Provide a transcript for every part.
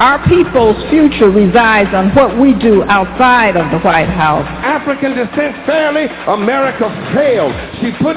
our people's future resides on what we do outside of the White House. African descent fairly, America failed. She put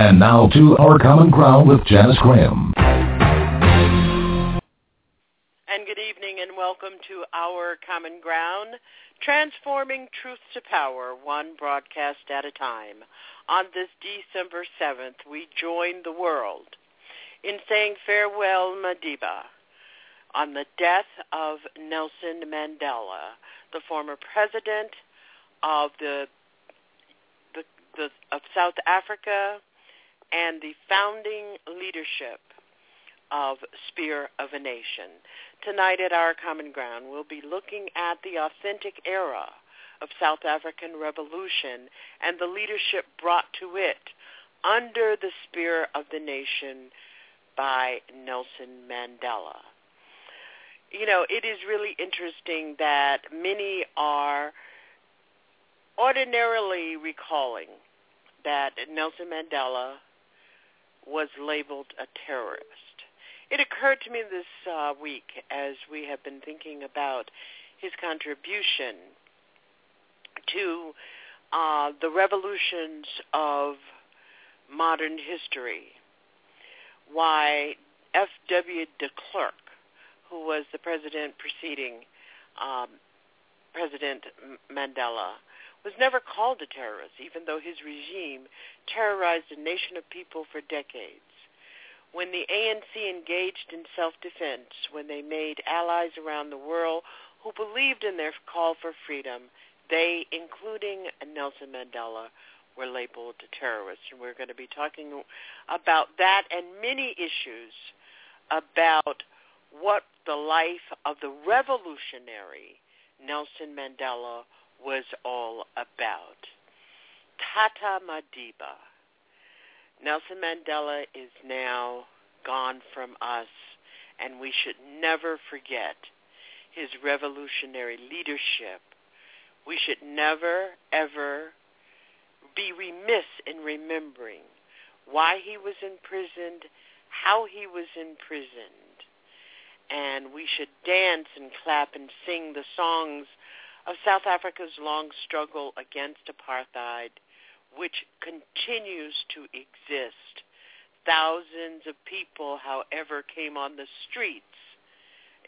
And now to Our Common Ground with Janice Graham. And good evening and welcome to Our Common Ground, transforming truth to power, one broadcast at a time. On this December 7th, we join the world in saying farewell Madiba on the death of Nelson Mandela, the former president of the, the, the of South Africa and the founding leadership of Spear of a Nation. Tonight at Our Common Ground, we'll be looking at the authentic era of South African Revolution and the leadership brought to it under the Spear of the Nation by Nelson Mandela. You know, it is really interesting that many are ordinarily recalling that Nelson Mandela was labeled a terrorist. It occurred to me this uh, week as we have been thinking about his contribution to uh, the revolutions of modern history, why F.W. de Klerk, who was the president preceding um, President Mandela, was never called a terrorist, even though his regime terrorized a nation of people for decades. When the ANC engaged in self-defense, when they made allies around the world who believed in their call for freedom, they, including Nelson Mandela, were labeled terrorists. And we're going to be talking about that and many issues about what the life of the revolutionary Nelson Mandela was all about. Tata Madiba. Nelson Mandela is now gone from us, and we should never forget his revolutionary leadership. We should never, ever be remiss in remembering why he was imprisoned, how he was imprisoned, and we should dance and clap and sing the songs of South Africa's long struggle against apartheid, which continues to exist. Thousands of people, however, came on the streets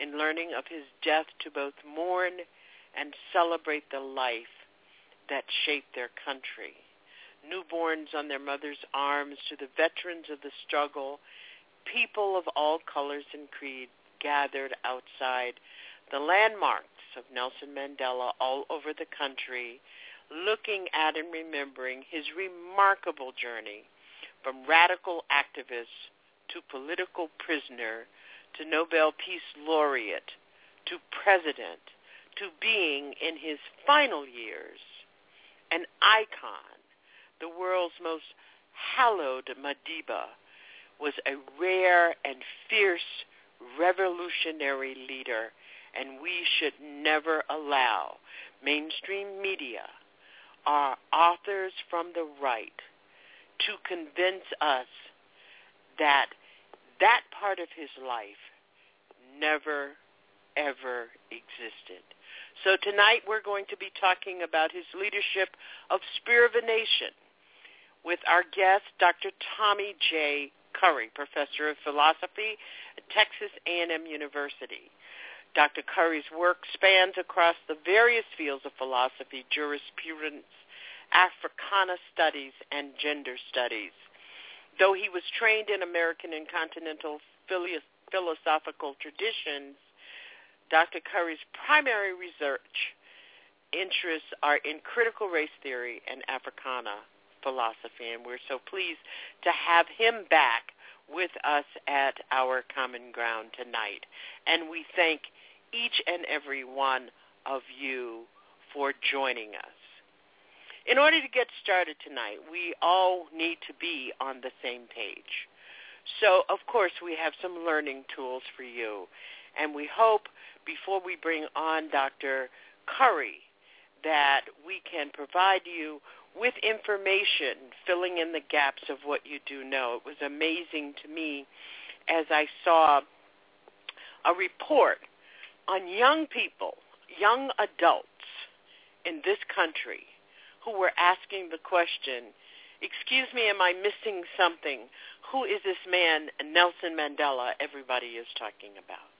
in learning of his death to both mourn and celebrate the life that shaped their country. Newborns on their mother's arms to the veterans of the struggle, people of all colors and creed gathered outside the landmarks of Nelson Mandela all over the country, looking at and remembering his remarkable journey from radical activist to political prisoner to Nobel Peace Laureate to president to being in his final years an icon, the world's most hallowed Madiba, was a rare and fierce revolutionary leader, and we should never allow mainstream media, our authors from the right, to convince us that that part of his life never, ever existed. So tonight we're going to be talking about his leadership of Spear of a Nation with our guest, Dr. Tommy J. Curry, professor of philosophy at Texas A&M University. Dr. Curry's work spans across the various fields of philosophy, jurisprudence, Africana studies, and gender studies. Though he was trained in American and continental philosophical traditions, Dr. Curry's primary research interests are in critical race theory and Africana philosophy, and we're so pleased to have him back with us at our common ground tonight. And we thank each and every one of you for joining us. In order to get started tonight, we all need to be on the same page. So, of course, we have some learning tools for you. And we hope before we bring on Dr. Curry that we can provide you with information filling in the gaps of what you do know. It was amazing to me as I saw a report on young people, young adults in this country who were asking the question, excuse me, am I missing something? Who is this man, Nelson Mandela, everybody is talking about?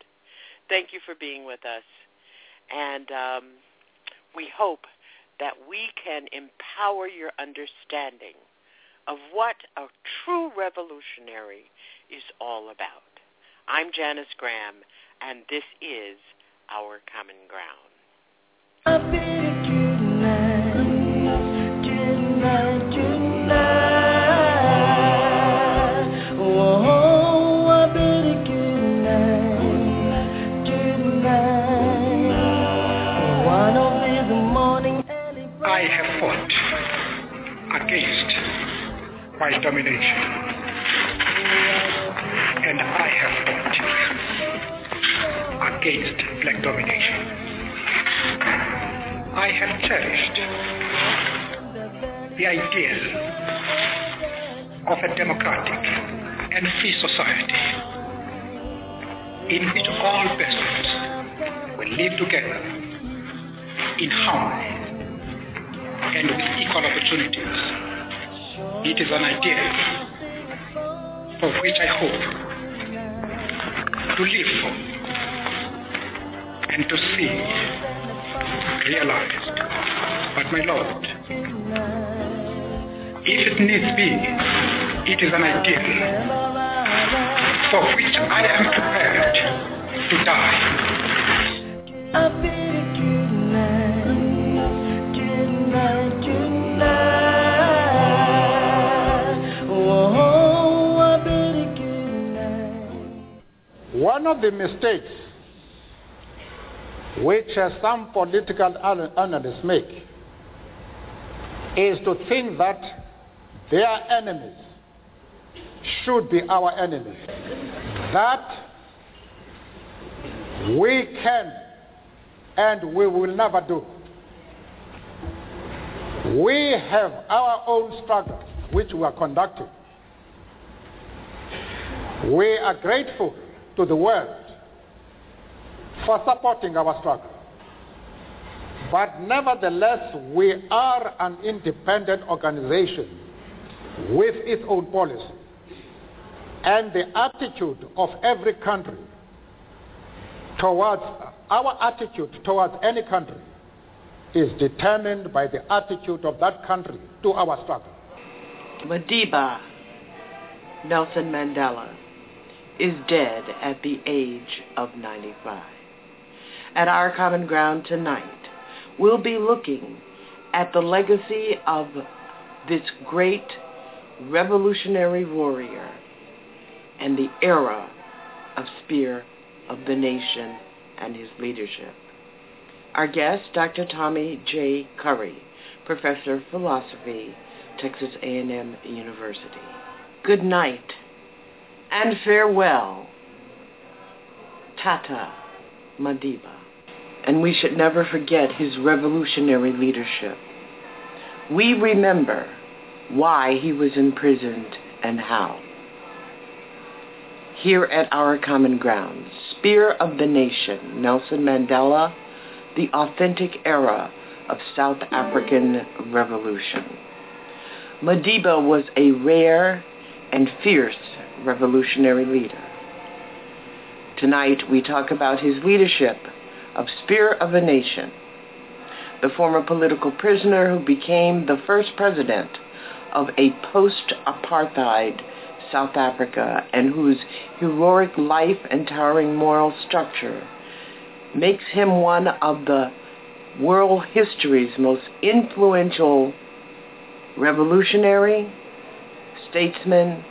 Thank you for being with us. And um, we hope that we can empower your understanding of what a true revolutionary is all about. I'm Janice Graham, and this is Our Common Ground. White domination. And I have fought against black domination. I have cherished the ideal of a democratic and free society in which all persons will live together in harmony and with equal opportunities it is an idea of which I hope to live for and to see realized. But my Lord, if it needs be, it is an ideal for which I am prepared to die. One of the mistakes which uh, some political analysts make is to think that their enemies should be our enemies. That we can and we will never do. We have our own struggle which we are conducting. We are grateful to the world for supporting our struggle. But nevertheless, we are an independent organization with its own policy. And the attitude of every country towards our attitude towards any country is determined by the attitude of that country to our struggle. Madiba Nelson Mandela is dead at the age of 95. At our common ground tonight, we'll be looking at the legacy of this great revolutionary warrior and the era of Spear of the Nation and his leadership. Our guest, Dr. Tommy J. Curry, Professor of Philosophy, Texas A&M University. Good night and farewell, Tata Madiba. And we should never forget his revolutionary leadership. We remember why he was imprisoned and how. Here at our common ground, Spear of the Nation, Nelson Mandela, the authentic era of South African revolution. Madiba was a rare and fierce revolutionary leader. Tonight we talk about his leadership of Spear of a Nation, the former political prisoner who became the first president of a post-apartheid South Africa and whose heroic life and towering moral structure makes him one of the world history's most influential revolutionary, statesman,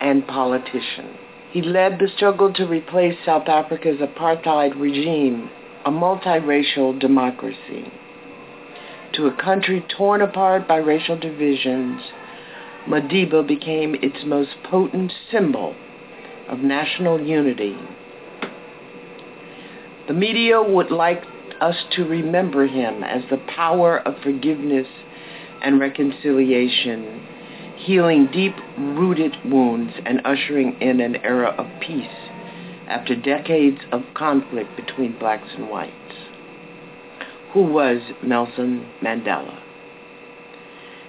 and politician. He led the struggle to replace South Africa's apartheid regime, a multiracial democracy. To a country torn apart by racial divisions, Madiba became its most potent symbol of national unity. The media would like us to remember him as the power of forgiveness and reconciliation, healing deep-rooted wounds and ushering in an era of peace after decades of conflict between blacks and whites. Who was Nelson Mandela?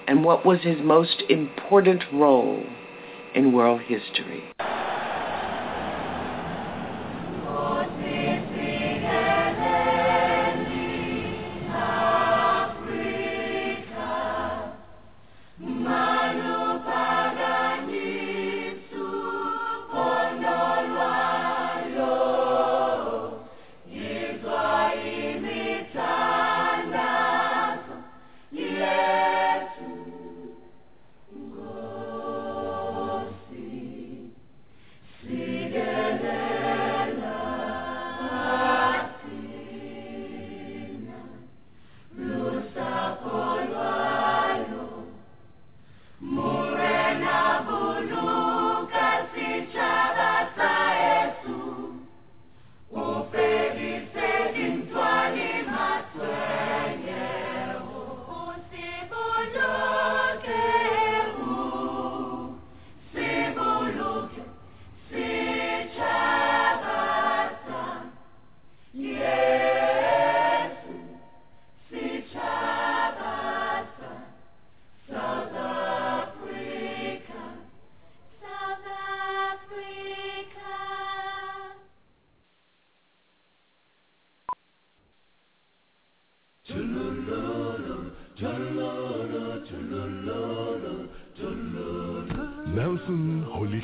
And what was his most important role in world history?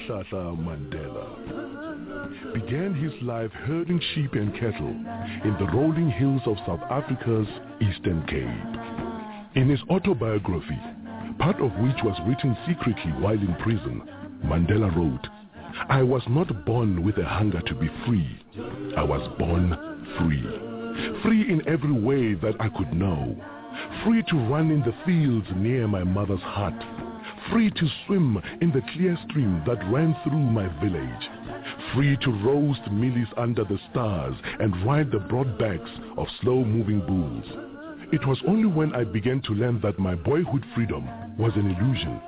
Nelson Mandela began his life herding sheep and cattle in the rolling hills of South Africa's Eastern Cape. In his autobiography, part of which was written secretly while in prison, Mandela wrote, I was not born with a hunger to be free. I was born free. Free in every way that I could know. Free to run in the fields near my mother's hut free to swim in the clear stream that ran through my village, free to roast mealies under the stars and ride the broad backs of slow-moving bulls. It was only when I began to learn that my boyhood freedom was an illusion,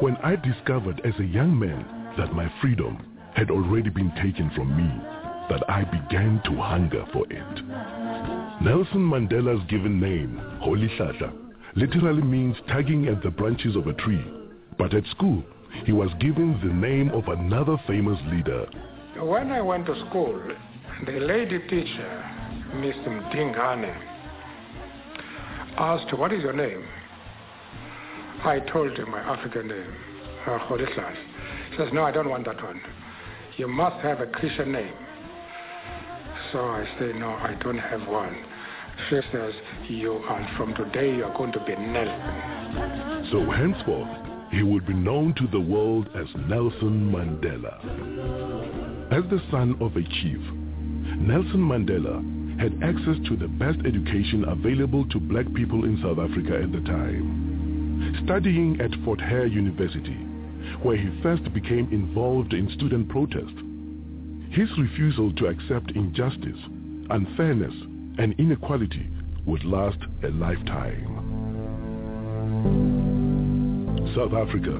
when I discovered as a young man that my freedom had already been taken from me. that I began to hunger for it. Nelson Mandela's given name, Rolihlahla, literally means tugging at the branches of a tree. But at school, he was given the name of another famous leader. When I went to school, the lady teacher, Miss Mdingane, asked, what is your name? I told him my African name, uh, Rolihlahla. He says, no, I don't want that one. You must have a Christian name. So I say, no, I don't have one. She says, you are, from today, you are going to be Nelson. So henceforth, he would be known to the world as Nelson Mandela. As the son of a chief, Nelson Mandela had access to the best education available to black people in South Africa at the time. Studying at Fort Hare University, where he first became involved in student protest, his refusal to accept injustice, unfairness, and inequality would last a lifetime. South Africa,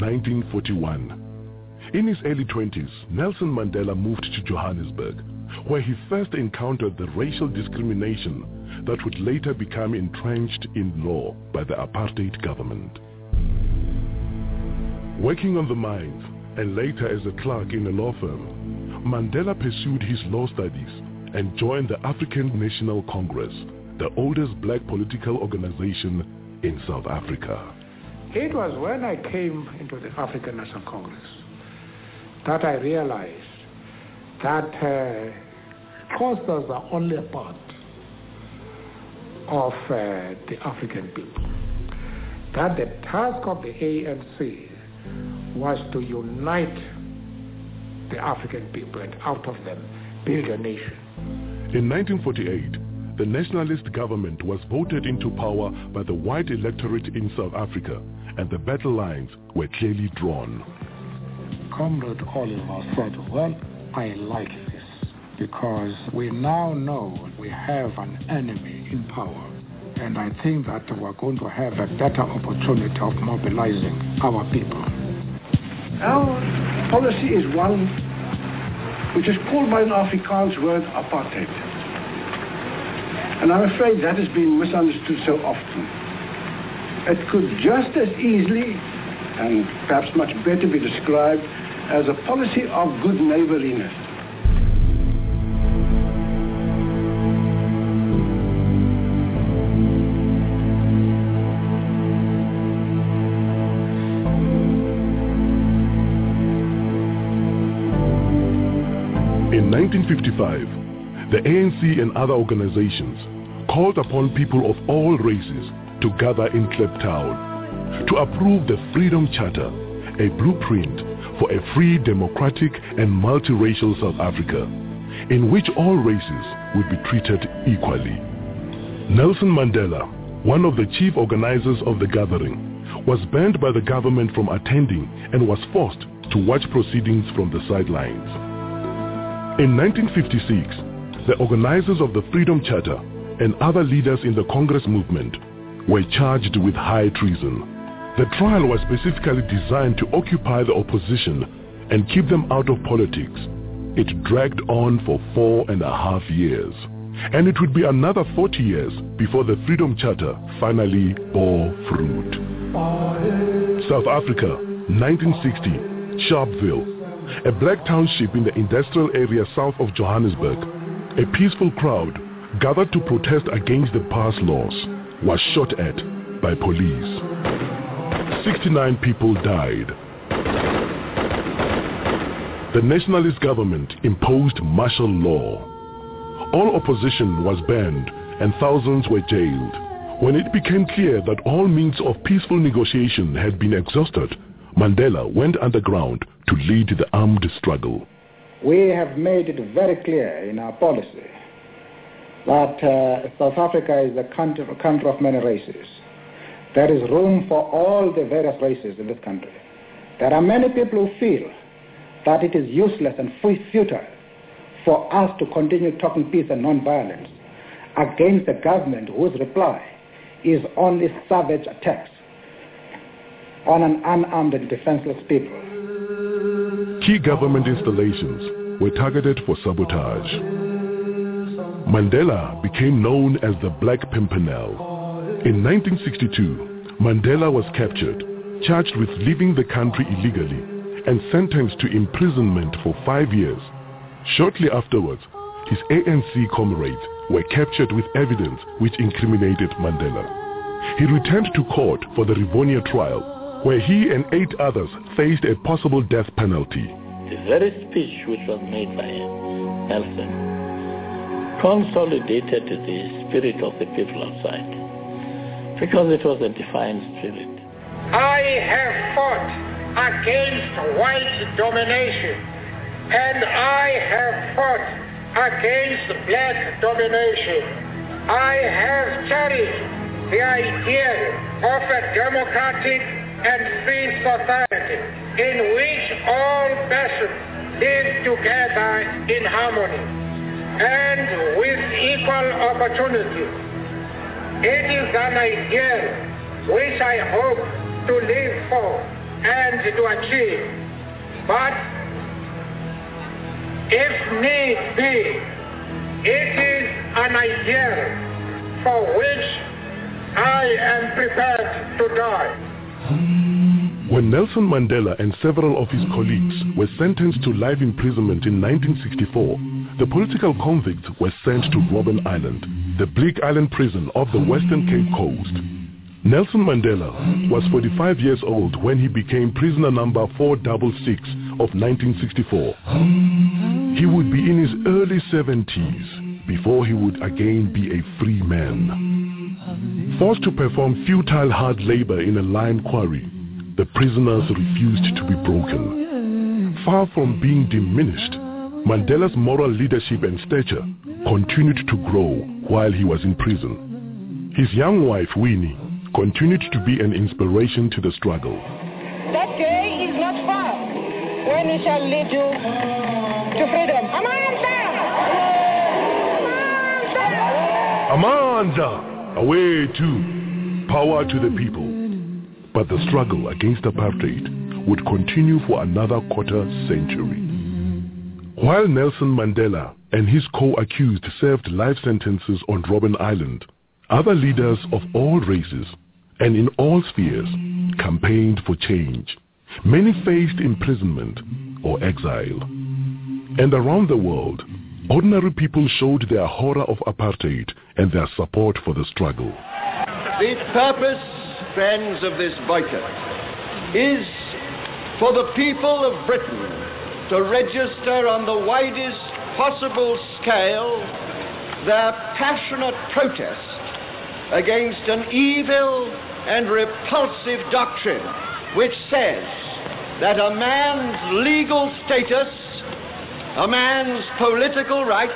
1941. In his early 20s, Nelson Mandela moved to Johannesburg, where he first encountered the racial discrimination that would later become entrenched in law by the apartheid government. Working on the mines and later as a clerk in a law firm, Mandela pursued his law studies and joined the African National Congress, the oldest black political organization in South Africa. It was when I came into the African National Congress that I realized that uh, Xhosas are only a part of uh, the African people. That the task of the ANC was to unite the African people and out of them build a nation. In 1948, the nationalist government was voted into power by the white electorate in South Africa and the battle lines were clearly drawn. Comrade Oliver said, well, I like this because we now know we have an enemy in power. And I think that we're going to have a better opportunity of mobilizing our people. Our policy is one which is called by an Afrikaans word apartheid. And I'm afraid that has been misunderstood so often. It could just as easily and perhaps much better be described as a policy of good neighborliness. In 1955, the ANC and other organizations called upon people of all races to gather in Kliptown to approve the Freedom Charter, a blueprint for a free, democratic, and multiracial South Africa, in which all races would be treated equally. Nelson Mandela, one of the chief organizers of the gathering, was banned by the government from attending and was forced to watch proceedings from the sidelines. In 1956, the organizers of the Freedom Charter and other leaders in the Congress movement were charged with high treason. The trial was specifically designed to occupy the opposition and keep them out of politics. It dragged on for four and a half years. And it would be another 40 years before the Freedom Charter finally bore fruit. South Africa, 1960, Sharpeville, a black township in the industrial area south of Johannesburg. A peaceful crowd gathered to protest against the pass laws was shot at by police. 69 people died. The nationalist government imposed martial law. All opposition was banned and thousands were jailed. When it became clear that all means of peaceful negotiation had been exhausted, Mandela went underground to lead the armed struggle. We have made it very clear in our policy that uh, South Africa is a country, a country of many races. There is room for all the various races in this country. There are many people who feel that it is useless and futile for us to continue talking peace and non-violence against a government whose reply is only savage attacks on an unarmed and defenseless people. Key government installations were targeted for sabotage. Mandela became known as the Black Pimpernel. In 1962, Mandela was captured, charged with leaving the country illegally, and sentenced to imprisonment for five years. Shortly afterwards, his ANC comrades were captured with evidence which incriminated Mandela. He returned to court for the Rivonia trial, where he and eight others faced a possible death penalty. The very speech which was made by him, Nelson consolidated the spirit of the people outside, because it was a defiant spirit. I have fought against white domination, and I have fought against black domination. I have cherished the idea of a democratic and free society in which all persons live together in harmony and with equal opportunity. It is an ideal which I hope to live for and to achieve. But if need be, it is an ideal for which I am prepared to die. When Nelson Mandela and several of his colleagues were sentenced to life imprisonment in 1964, the political convicts were sent to Robben Island, the bleak island prison off the western Cape Coast. Nelson Mandela was 45 years old when he became prisoner number 466 of 1964. He would be in his early 70s before he would again be a free man. Forced to perform futile hard labor in a lime quarry, the prisoners refused to be broken. Far from being diminished, Mandela's moral leadership and stature continued to grow while he was in prison. His young wife, Winnie, continued to be an inspiration to the struggle. That day is not far when we shall lead you to freedom. Amandla! Away to power to the people. But the struggle against apartheid would continue for another quarter century. While Nelson Mandela and his co-accused served life sentences on Robben Island, other leaders of all races and in all spheres campaigned for change. Many faced imprisonment or exile. And around the world, ordinary people showed their horror of apartheid and their support for the struggle. The purpose, friends of this boycott, is for the people of Britain to register on the widest possible scale their passionate protest against an evil and repulsive doctrine which says that a man's legal status, a man's political rights,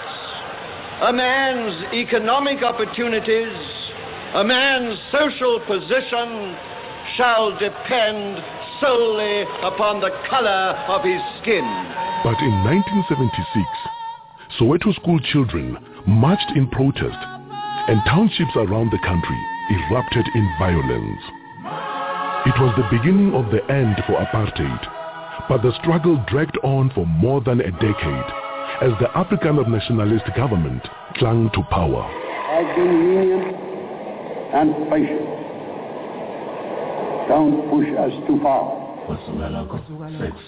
a man's economic opportunities, a man's social position shall depend solely upon the color of his skin. But in 1976, Soweto school children marched in protest and townships around the country erupted in violence. It was the beginning of the end for apartheid, but the struggle dragged on for more than a decade as the Afrikaner nationalist government clung to power. I've been lenient and patient. Don't push us too far.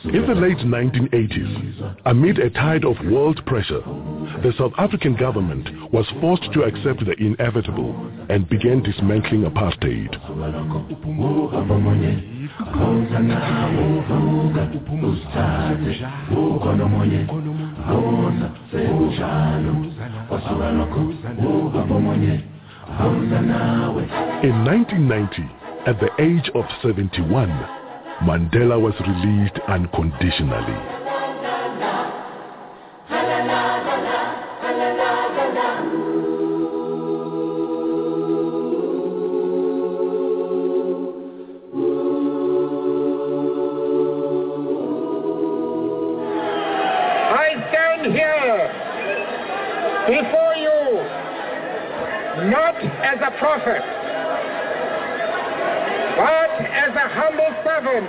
In the late 1980s, amid a tide of world pressure, the South African government was forced to accept the inevitable and began dismantling apartheid. In 1990, at the age of 71, Mandela was released unconditionally. I stand here before you not as a prophet, but as a humble servant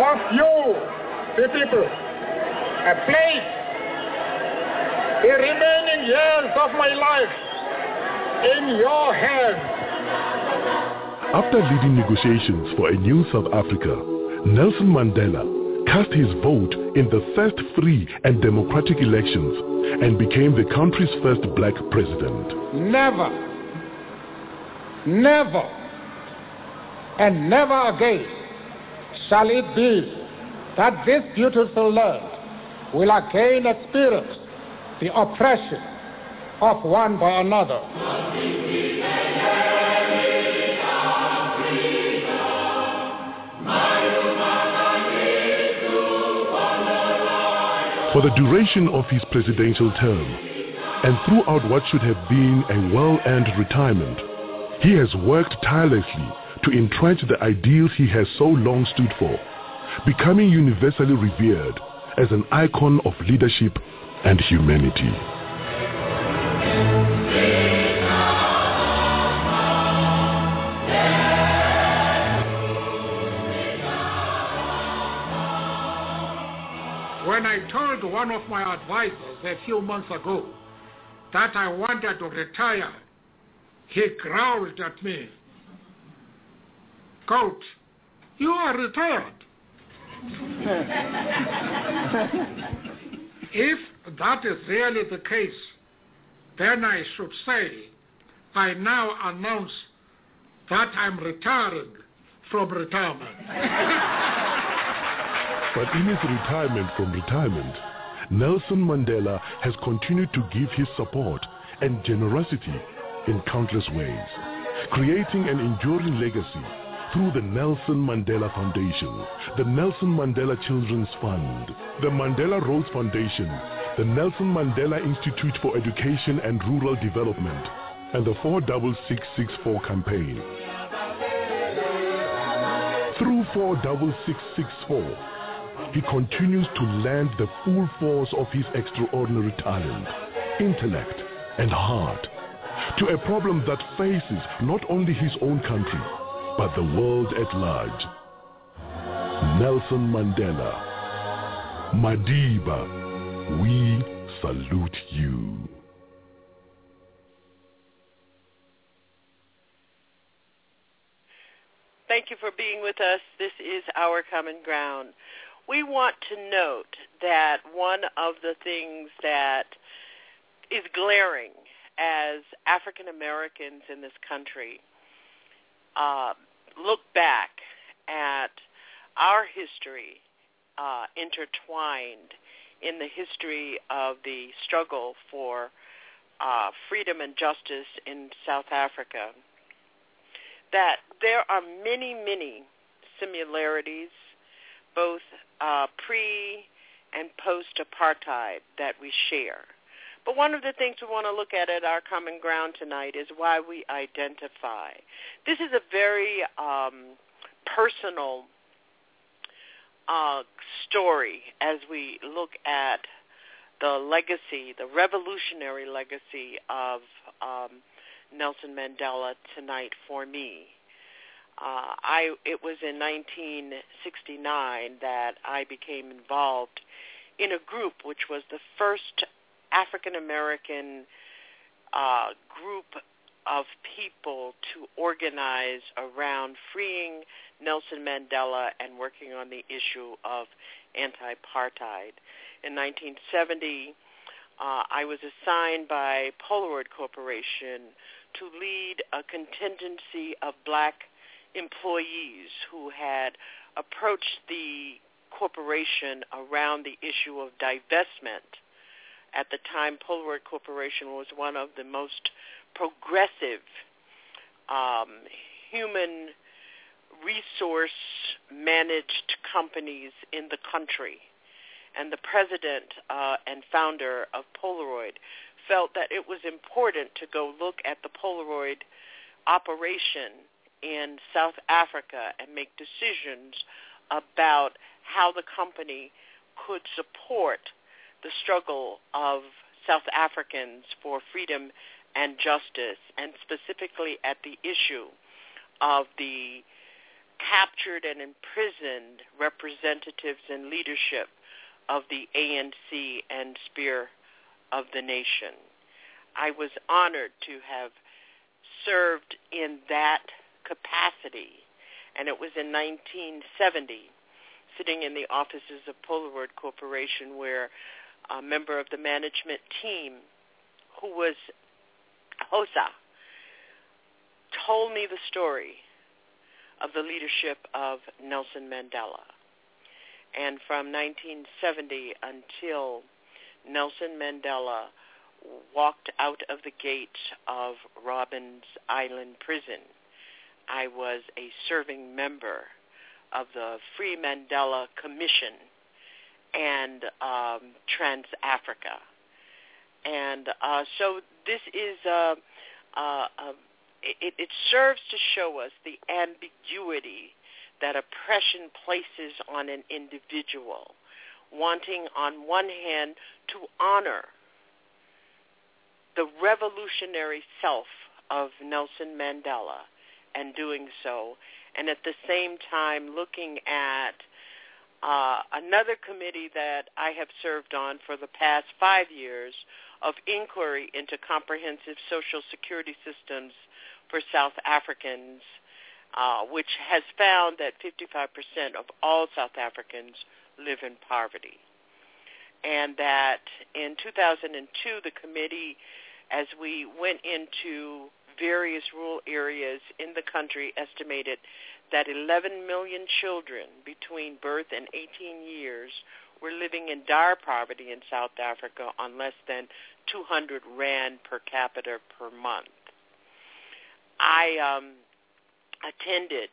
of you, the people, a place the remaining years of my life in your hands. After leading negotiations for a new South Africa, Nelson Mandela cast his vote in the first free and democratic elections and became the country's first black president. Never, never, and never again shall it be that this beautiful land will again experience the oppression of one by another. For the duration of his presidential term, and throughout what should have been a well-earned retirement, he has worked tirelessly to entrench the ideals he has so long stood for, becoming universally revered as an icon of leadership and humanity. When I told one of my advisors a few months ago that I wanted to retire, he growled at me. Coach, you are retired. if that is really the case, then I should say I now announce that I'm retiring from retirement. But in his retirement from retirement, Nelson Mandela has continued to give his support and generosity in countless ways, creating an enduring legacy through the Nelson Mandela Foundation, the Nelson Mandela Children's Fund, the Mandela Rhodes Foundation, the Nelson Mandela Institute for Education and Rural Development, and the 46664 campaign. Through 46664, he continues to lend the full force of his extraordinary talent, intellect, and heart to a problem that faces not only his own country, but the world at large. Nelson Mandela, Madiba, we salute you. Thank you for being with us. This is Our Common Ground. We want to note that one of the things that is glaring as African Americans in this country uh, look back at our history uh, intertwined in the history of the struggle for uh, freedom and justice in South Africa, that there are many, many similarities, both uh, pre and post-apartheid that we share. But one of the things we want to look at at our common ground tonight is why we identify. This is a very um, personal uh, story as we look at the legacy, the revolutionary legacy of um, Nelson Mandela tonight for me. Uh, I it was in 1969 that I became involved in a group which was the first African American uh, group of people to organize around freeing Nelson Mandela and working on the issue of anti-apartheid. In 1970, uh, I was assigned by Polaroid Corporation to lead a contingency of black employees who had approached the corporation around the issue of divestment. At the time, Polaroid Corporation was one of the most progressive um, human resource managed companies in the country. And the president uh, and founder of Polaroid felt that it was important to go look at the Polaroid operation in South Africa and make decisions about how the company could support the struggle of South Africans for freedom and justice, and specifically at the issue of the captured and imprisoned representatives and leadership of the ANC and Spear of the nation. I was honored to have served in that capacity, and it was in 1970, sitting in the offices of Polaroid Corporation, where a member of the management team, who was Xhosa, told me the story of the leadership of Nelson Mandela. And from 1970 until Nelson Mandela walked out of the gates of Robben's Island Prison, I was a serving member of the Free Mandela Commission and um, Trans Africa. And uh, so this is, uh, uh, it, it serves to show us the ambiguity that oppression places on an individual, wanting on one hand to honor the revolutionary self of Nelson Mandela and doing so, and at the same time looking at uh, another committee that I have served on for the past five years of inquiry into comprehensive social security systems for South Africans, uh, which has found that 55% of all South Africans live in poverty. And that in 2002, the committee, as we went into various rural areas in the country, estimated that 11 million children between birth and 18 years were living in dire poverty in South Africa on less than 200 rand per capita per month. I um, attended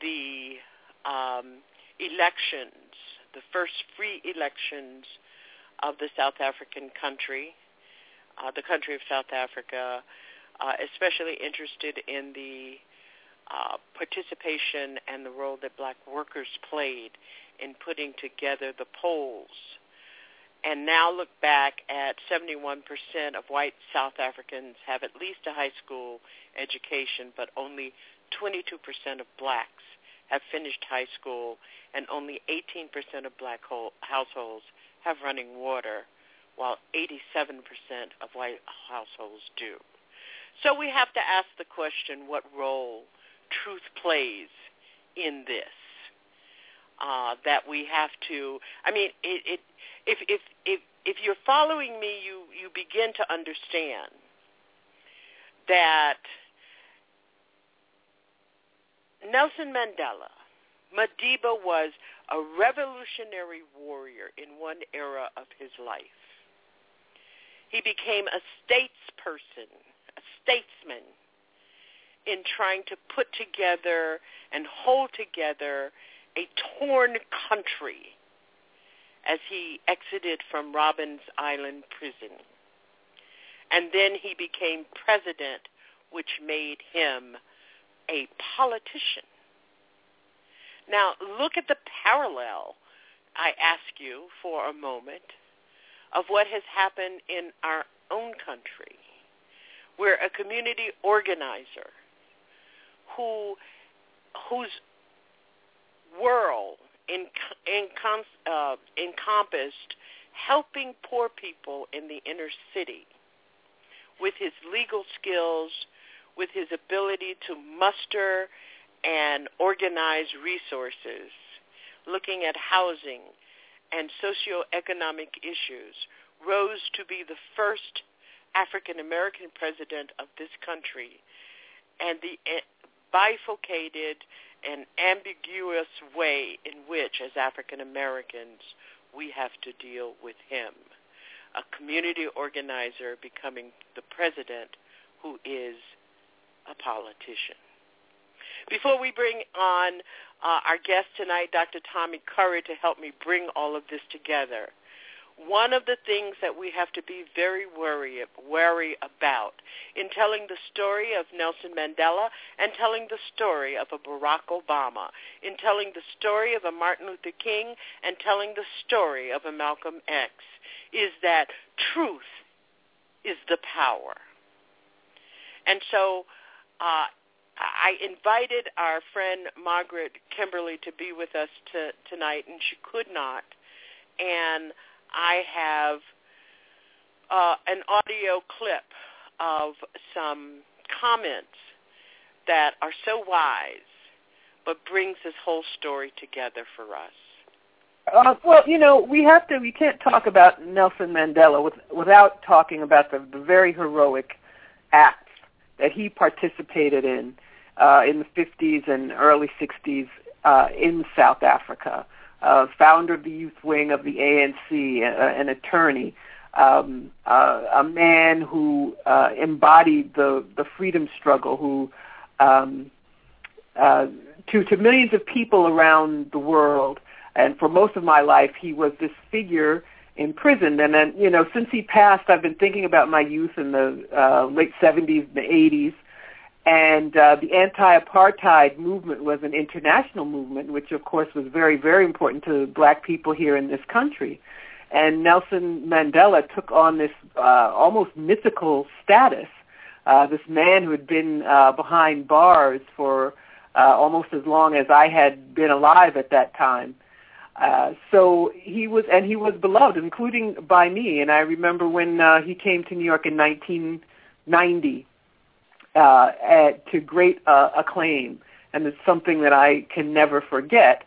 the um, elections, the first free elections of the South African country, uh, the country of South Africa, uh, especially interested in the uh, participation and the role that black workers played in putting together the polls. And now look back at 71% of white South Africans have at least a high school education, but only 22% of blacks have finished high school, and only 18% of black households have running water, while 87% of white households do. So we have to ask the question, what role truth plays in this. Uh, that we have to. I mean, it, it, if if if if you're following me, you you begin to understand that Nelson Mandela, Madiba was a revolutionary warrior in one era of his life. He became a statesperson, a statesman in trying to put together and hold together a torn country as he exited from Robben's Island prison. And then he became president, which made him a politician. Now, look at the parallel, I ask you for a moment, of what has happened in our own country, where a community organizer who whose world in, in, uh, encompassed helping poor people in the inner city with his legal skills, with his ability to muster and organize resources, looking at housing and socioeconomic issues, rose to be the first African American president of this country and the bifurcated and ambiguous way in which, as African Americans, we have to deal with him. A community organizer becoming the president who is a politician. Before we bring on uh, our guest tonight, Dr. Tommy Curry, to help me bring all of this together, one of the things that we have to be very worry, wary about in telling the story of Nelson Mandela and telling the story of a Barack Obama, in telling the story of a Martin Luther King and telling the story of a Malcolm X, is that truth is the power. And so uh, I invited our friend Margaret Kimberly to be with us to, tonight, and she could not. And I have uh, an audio clip of some comments that are so wise, but brings this whole story together for us. Uh, well, you know, we have to. We can't talk about Nelson Mandela with, without talking about the, the very heroic acts that he participated in uh, in the 50s and early 60s uh, in South Africa. Uh, founder of the youth wing of the ANC, uh, an attorney, um, uh, a man who uh, embodied the the freedom struggle, who um, uh, to to millions of people around the world and for most of my life, he was this figure in prison. And then, you know, since he passed, I've been thinking about my youth in the uh, late 70s, the 80s. And uh, the anti-apartheid movement was an international movement, which of course was very, very important to black people here in this country. And Nelson Mandela took on this uh, almost mythical status. Uh, this man who had been uh, behind bars for uh, almost as long as I had been alive at that time. Uh, so he was, and he was beloved, including by me. And I remember when uh, he came to New York in 1990 uh, at, to great uh, acclaim, and it's something that I can never forget.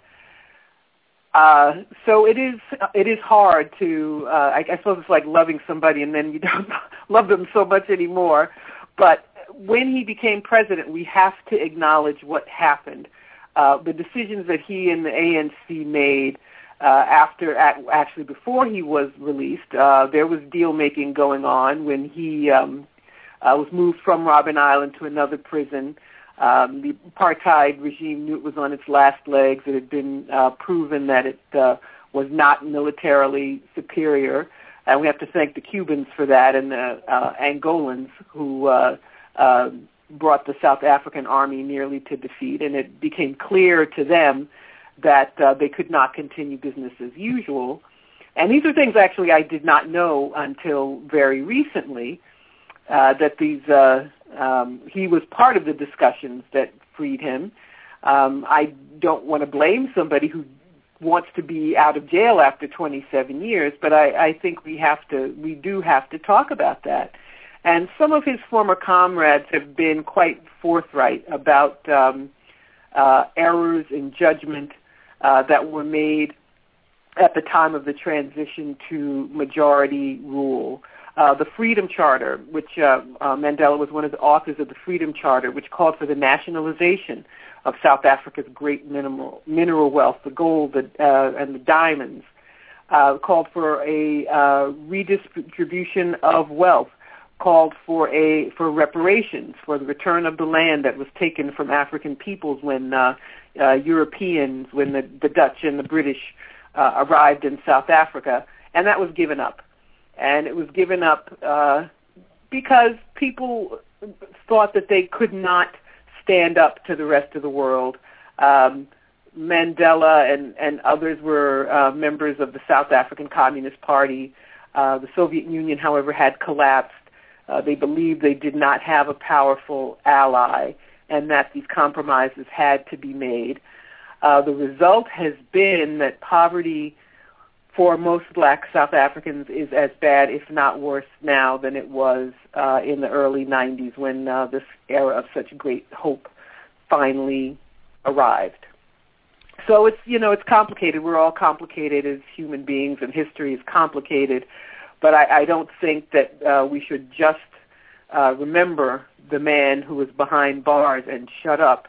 Uh, so it is it is hard to uh, I, I suppose it's like loving somebody and then you don't love them so much anymore. But when he became president, we have to acknowledge what happened uh, the decisions that he and the ANC made uh, after, actually before he was released, uh, there was deal making going on when he um, uh, was moved from Robben Island to another prison. Um, the apartheid regime knew it was on its last legs. It had been uh, proven that it uh, was not militarily superior, and we have to thank the Cubans for that and the uh, Angolans who uh, uh, brought the South African army nearly to defeat, and it became clear to them that uh, they could not continue business as usual. And these are things actually I did not know until very recently uh, that these uh, um, he was part of the discussions that freed him. Um, I don't want to blame somebody who wants to be out of jail after 27 years, but I, I think we have to we do have to talk about that. And some of his former comrades have been quite forthright about um, uh, errors in judgment uh, that were made at the time of the transition to majority rule. Uh, the Freedom Charter, which uh, uh, Mandela was one of the authors of the Freedom Charter, which called for the nationalization of South Africa's great mineral, mineral wealth, the gold the, uh, and the diamonds, uh, called for a uh, redistribution of wealth called for a for reparations for the return of the land that was taken from African peoples when Europeans, when the, the Dutch and the British arrived in South Africa, and that was given up, and it was given up uh, because people thought that they could not stand up to the rest of the world. Um, Mandela and, and others were uh, members of the South African Communist Party. Uh, the Soviet Union, however, had collapsed uh, they believed they did not have a powerful ally and that these compromises had to be made. Uh, the result has been that poverty for most black South Africans is as bad, if not worse, now than it was uh, in the early 90s when uh, this era of such great hope finally arrived. So it's you know it's complicated. We're all complicated as human beings, and history is complicated but I, I don't think that uh, we should just uh, remember the man who was behind bars and shut up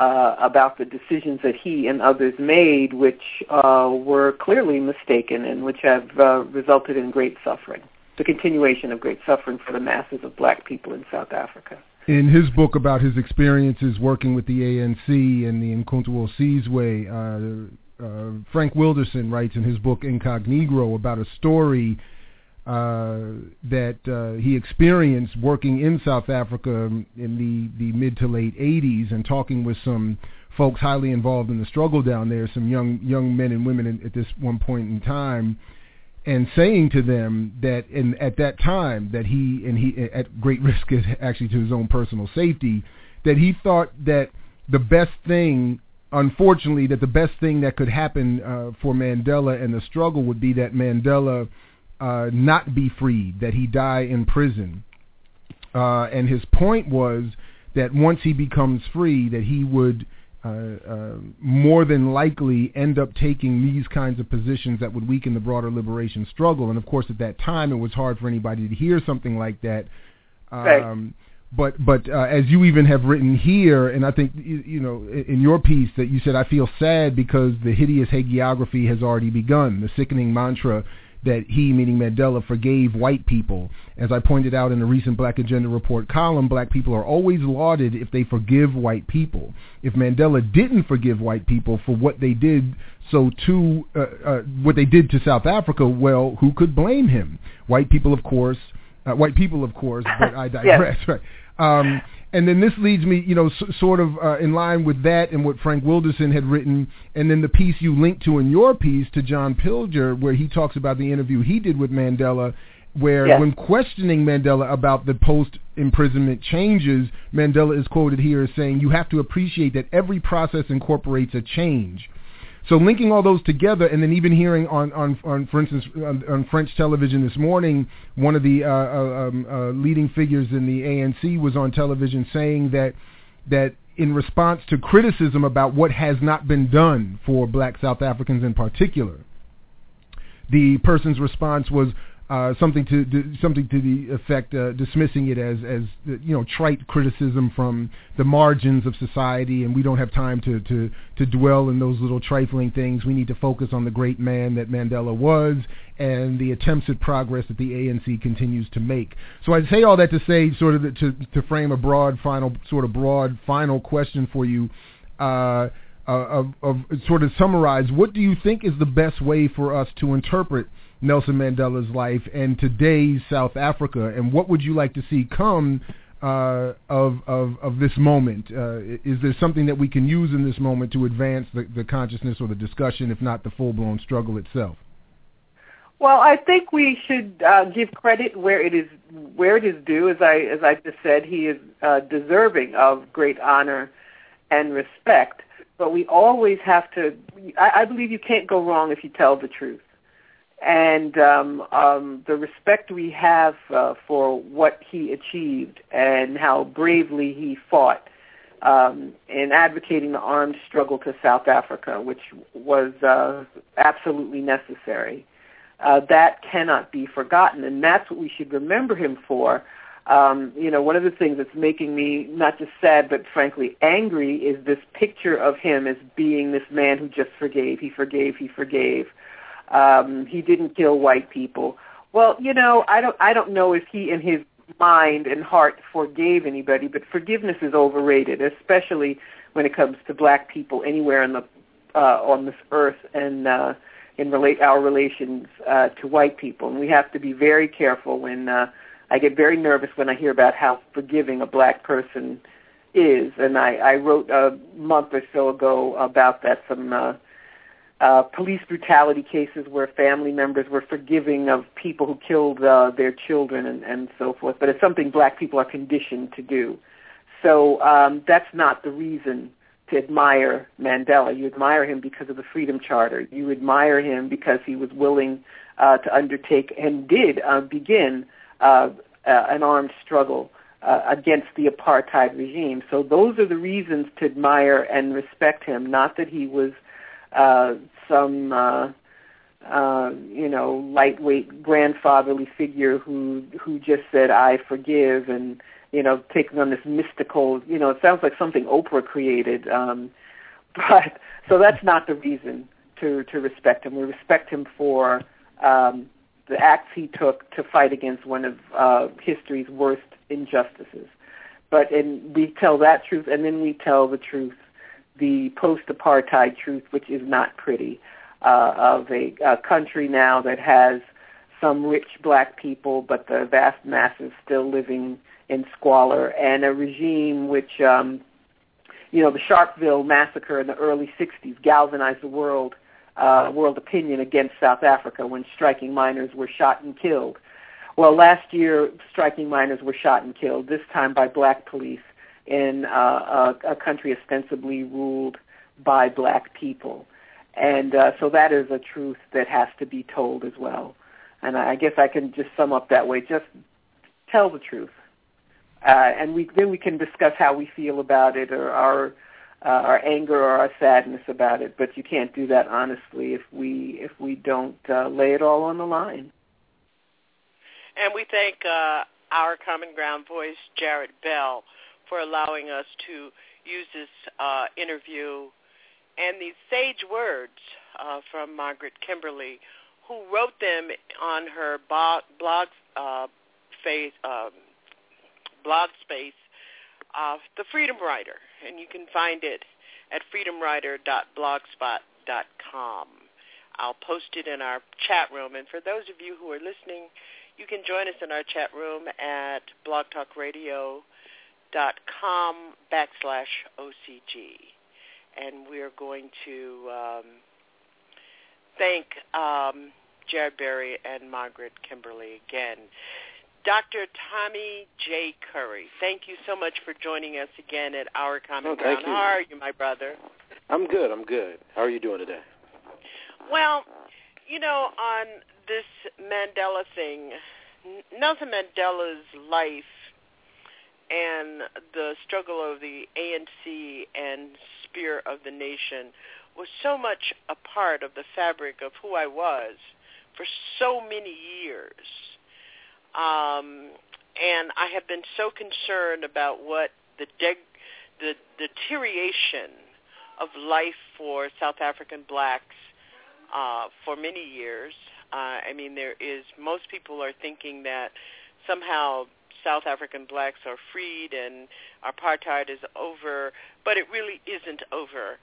uh, about the decisions that he and others made, which uh, were clearly mistaken and which have uh, resulted in great suffering, the continuation of great suffering for the masses of black people in South Africa. In his book about his experiences working with the ANC and the Umkhonto Sizwe, uh, uh, Frank Wilderson writes in his book Incognegro about a story that uh, he experienced working in South Africa in the, the mid to late 80s and talking with some folks highly involved in the struggle down there, some young young men and women in, at this one point in time, and saying to them that in, at that time that he and he at great risk actually to his own personal safety, that he thought that the best thing unfortunately, that the best thing that could happen uh, for Mandela and the struggle would be that Mandela uh, not be freed, that he die in prison. Uh, and his point was that once he becomes free, that he would uh, uh, more than likely end up taking these kinds of positions that would weaken the broader liberation struggle. And of course, at that time, it was hard for anybody to hear something like that. Um, right. But but uh, as you even have written here, and I think you, you know in your piece that you said, I feel sad because the hideous hagiography has already begun. The sickening mantra that he, meaning Mandela, forgave white people. As I pointed out in a recent Black Agenda Report column, black people are always lauded if they forgive white people. If Mandela didn't forgive white people for what they did, so to uh, uh, what they did to South Africa, well, who could blame him? White people, of course, uh, white people, of course, but I digress, yes. right? Um, and then this leads me, you know, s- sort of uh, in line with that and what Frank Wilderson had written, and then the piece you linked to in your piece to John Pilger, where he talks about the interview he did with Mandela, where Yes. when questioning Mandela about the post-imprisonment changes, Mandela is quoted here as saying, "You have to appreciate that every process incorporates a change." So linking all those together, and then even hearing on, on, on for instance, on, on French television this morning, one of the uh, uh, um, uh, leading figures in the ANC was on television saying that that in response to criticism about what has not been done for Black South Africans in particular, the person's response was uh, something to, to something to the effect uh, dismissing it as as you know trite criticism from the margins of society, and we don't have time to to to dwell in those little trifling things. We need to focus on the great man that Mandela was and the attempts at progress that the ANC continues to make. So I say all that to say, sort of to to frame a broad final sort of broad final question for you. Uh, uh, of, of sort of summarize, what do you think is the best way for us to interpret Nelson Mandela's life and today's South Africa, and what would you like to see come uh, of, of of this moment? Uh, is there something that we can use in this moment to advance the, the consciousness or the discussion, if not the full blown struggle itself? Well, I think we should uh, give credit where it is where it is due. As I as I just said, he is uh, deserving of great honor and respect. But we always have to. I, I believe you can't go wrong if you tell the truth. And um, um, the respect we have uh, for what he achieved and how bravely he fought um, in advocating the armed struggle to South Africa, which was uh, absolutely necessary uh, that cannot be forgotten, and that's what we should remember him for. Um, you know, one of the things that's making me not just sad but frankly angry is this picture of him as being this man who just forgave. He forgave. He forgave. Um, he didn't kill white people. Well, you know, I don't. I don't know if he, in his mind and heart, forgave anybody. But forgiveness is overrated, especially when it comes to black people anywhere in the uh, on this earth and. Uh, in relate our relations uh, to white people, and we have to be very careful. When uh, I get very nervous when I hear about how forgiving a black person is, and I, I wrote a month or so ago about that some uh, uh, police brutality cases where family members were forgiving of people who killed uh, their children and, and so forth. But it's something black people are conditioned to do. So um, that's not the reason to admire Mandela. You admire him because of the Freedom Charter. You admire him because he was willing uh, to undertake and did uh, begin uh, uh, an armed struggle uh, against the apartheid regime. So those are the reasons to admire and respect him. Not that he was uh, some uh, uh, you know lightweight grandfatherly figure who who just said I forgive and you know, taking on this mystical, you know, it sounds like something Oprah created. Um, but so that's not the reason to to respect him. We respect him for um, the acts he took to fight against one of uh, history's worst injustices. But and we tell that truth, and then we tell the truth, the post-apartheid truth, which is not pretty, uh, of a, a country now that has some rich black people, but the vast masses still living in squalor, and a regime which, um, you know, the Sharpeville massacre in the early '60s galvanized the world uh, world opinion against South Africa when striking miners were shot and killed. Well, last year, striking miners were shot and killed. This time by black police in uh, a, a country ostensibly ruled by black people, and uh, so that is a truth that has to be told as well. And I guess I can just sum up that way. Just tell the truth. Uh, and we, then we can discuss how we feel about it or our uh, our anger or our sadness about it. But you can't do that honestly if we if we don't uh, lay it all on the line. And we thank uh, our common ground voice, Jarrett Bell, for allowing us to use this uh, interview and these sage words uh, from Margaret Kimberly, who wrote them on her blog, blog uh, face, um, blog space, uh, The Freedom Writer, and you can find it at freedomwriter.blogspot.com. I'll post it in our chat room, and for those of you who are listening, you can join us in our chat room at blogtalkradio.com backslash OCG. And we're going to um, thank um, Jared Berry and Margaret Kimberly again. Dr. Tommy J. Curry, thank you so much for joining us again at Our Common oh, Ground. You. How are you, my brother? I'm good. I'm good. How are you doing today? Well, you know, on this Mandela thing, Nelson Mandela's life and the struggle of the ANC and Spear of the nation was so much a part of the fabric of who I was for so many years. Um, and I have been so concerned about what the, de- the deterioration of life for South African blacks uh, for many years. Uh, I mean, there is most people are thinking that somehow South African blacks are freed and apartheid is over, but it really isn't over.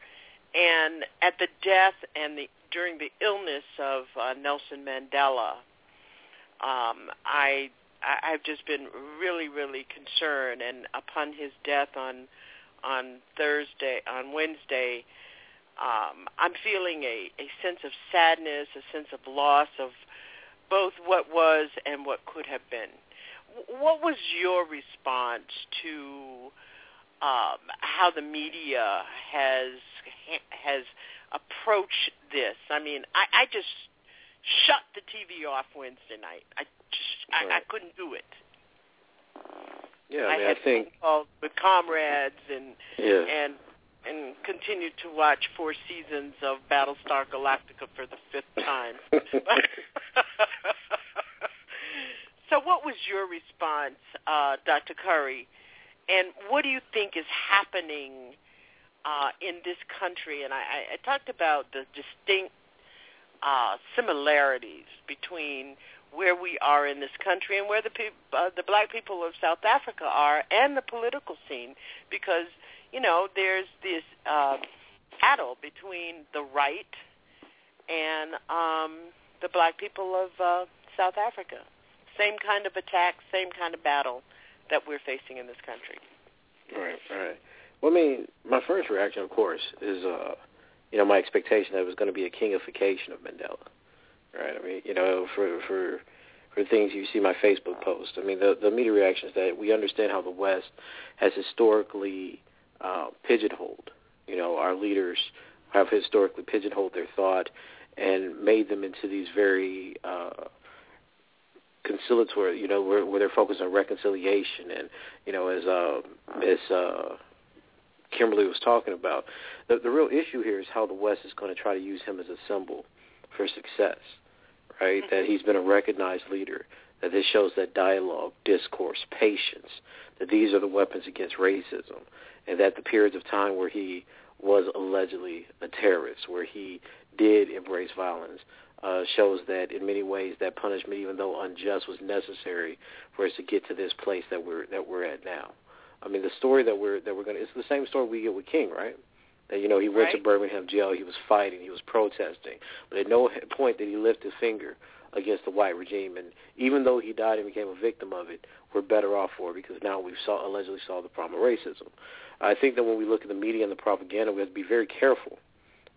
And at the death and the during the illness of uh, Nelson Mandela, um, I, I've just been really really concerned. And upon his death on on Thursday on Wednesday, um, I'm feeling a, a sense of sadness, a sense of loss of both what was and what could have been. What was your response to um, how the media has has approached this? I mean, I, I just shut the TV off Wednesday night. I just, I, I couldn't do it. Yeah, I, I mean, had I think calls with comrades and yeah. and and continued to watch four seasons of Battlestar Galactica for the fifth time. so, what was your response, uh, Dr. Curry? And what do you think is happening uh, in this country? And I, I talked about the distinct uh, similarities between where we are in this country and where the peop- uh, the black people of South Africa are, and the political scene, because you know there's this uh, battle between the right and um, the black people of uh, South Africa. Same kind of attack, same kind of battle that we're facing in this country. Right, right. Well, I mean, my first reaction, of course, is uh, you know my expectation that it was going to be a kingification of Mandela. Right. I mean, you know, for for for things you see my Facebook post. I mean, the the media reaction is that we understand how the West has historically uh, pigeonholed. You know, our leaders have historically pigeonholed their thought and made them into these very uh, conciliatory. You know, where, where they're focused on reconciliation and you know, as uh, as uh, Kimberly was talking about, the the real issue here is how the West is going to try to use him as a symbol for success. Right, that he's been a recognized leader, that this shows that dialogue, discourse, patience, that these are the weapons against racism, and that the periods of time where he was allegedly a terrorist, where he did embrace violence, uh, shows that in many ways that punishment, even though unjust, was necessary for us to get to this place that we're that we're at now. I mean, the story that we're that we're going to it's the same story we get with King, right? That you know he went right. to Birmingham jail, he was fighting, he was protesting, but at no point did he lift his finger against the white regime. And even though he died and became a victim of it, we're better off for it because now we've saw, allegedly solved the problem of racism. I think that when we look at the media and the propaganda, we have to be very careful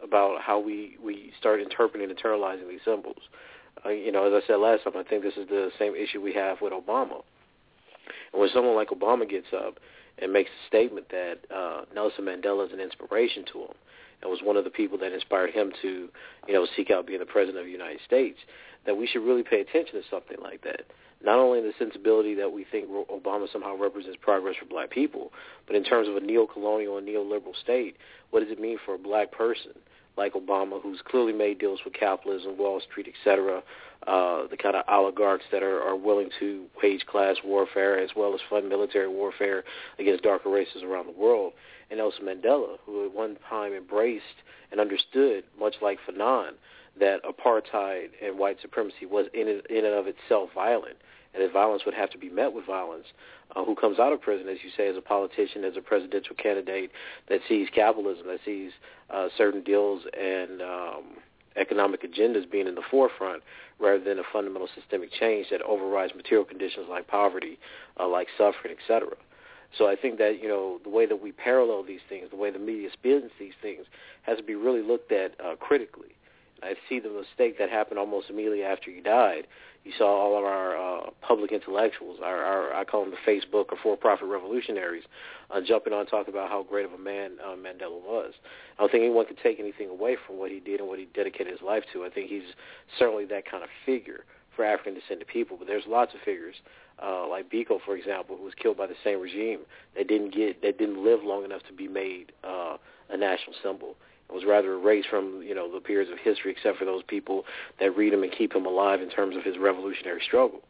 about how we, we start interpreting and internalizing these symbols. Uh, you know, as I said last time, I think this is the same issue we have with Obama. And when someone like Obama gets up and makes a statement that uh, Nelson Mandela is an inspiration to him, and was one of the people that inspired him to, you know, seek out being the president of the United States, that we should really pay attention to something like that. Not only in the sensibility that we think Obama somehow represents progress for black people, but in terms of a neo-colonial and neoliberal state, what does it mean for a black person like Obama, who's clearly made deals with capitalism, Wall Street, etc., uh, the kind of oligarchs that are, are willing to wage class warfare as well as fund military warfare against darker races around the world, and Nelson Mandela, who at one time embraced and understood, much like Fanon, that apartheid and white supremacy was in and of itself violent, and that violence would have to be met with violence, uh, who comes out of prison, as you say, as a politician, as a presidential candidate that sees capitalism, that sees uh, certain deals and um, economic agendas being in the forefront rather than a fundamental systemic change that overrides material conditions like poverty, uh, like suffering, etc. So I think that, you know, the way that we parallel these things, the way the media spins these things, has to be really looked at uh, critically. I see the mistake that happened almost immediately after he died. You saw all of our uh, public intellectuals, our, our I call them the Facebook or for-profit revolutionaries, uh, jumping on talking about how great of a man uh, Mandela was. I don't think anyone could take anything away from what he did and what he dedicated his life to. I think he's certainly that kind of figure for African descended people. But there's lots of figures, uh, like Biko, for example, who was killed by the same regime that didn't get that didn't live long enough to be made uh, a national symbol. Was rather erased from you know the periods of history, except for those people that read him and keep him alive in terms of his revolutionary struggle.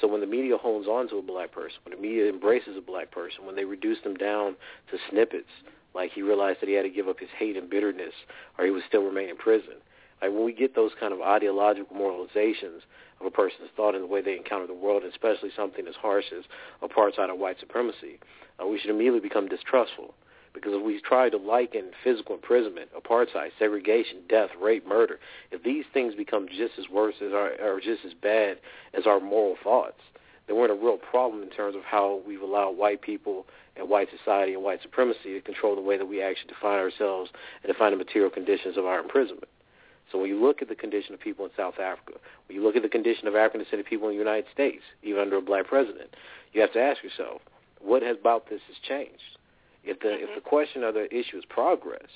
So when the media hones on to a black person, when the media embraces a black person, when they reduce them down to snippets, like he realized that he had to give up his hate and bitterness, or he would still remain in prison. Like when we get those kind of ideological moralizations of a person's thought and the way they encounter the world, especially something as harsh as apartheid or white supremacy, uh, we should immediately become distrustful. Because if we try to liken physical imprisonment, apartheid, segregation, death, rape, murder, if these things become just as worse as our, or just as bad as our moral thoughts, then we're in a real problem in terms of how we've allowed white people and white society and white supremacy to control the way that we actually define ourselves and define the material conditions of our imprisonment. So when you look at the condition of people in South Africa, when you look at the condition of African descended people in the United States, even under a black president, you have to ask yourself, what has about this has changed? If the mm-hmm. if the question of the issue is progress,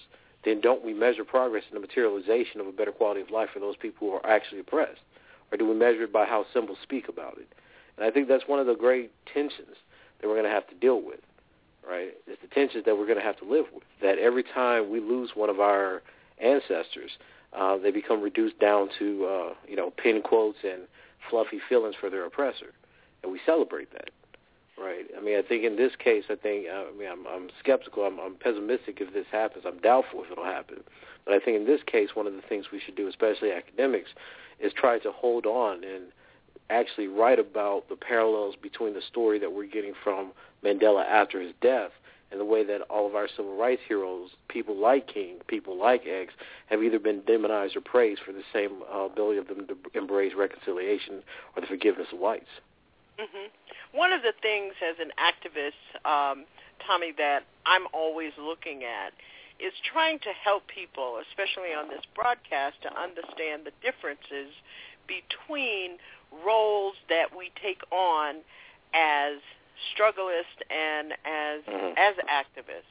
then don't we measure progress in the materialization of a better quality of life for those people who are actually oppressed, or do we measure it by how symbols speak about it? And I think that's one of the great tensions that we're going to have to deal with, right? It's the tensions that we're going to have to live with. That every time we lose one of our ancestors, uh, they become reduced down to uh, you know pin quotes and fluffy feelings for their oppressor, and we celebrate that. Right. I mean, I think in this case, I think I mean I'm, I'm skeptical. I'm, I'm pessimistic if this happens. I'm doubtful if it'll happen. But I think in this case, one of the things we should do, especially academics, is try to hold on and actually write about the parallels between the story that we're getting from Mandela after his death and the way that all of our civil rights heroes, people like King, people like X, have either been demonized or praised for the same uh, ability of them to embrace reconciliation or the forgiveness of whites. Mm-hmm. One of the things as an activist, um, Tommy, that I'm always looking at is trying to help people, especially on this broadcast, to understand the differences between roles that we take on as struggalists and as mm-hmm. as activists.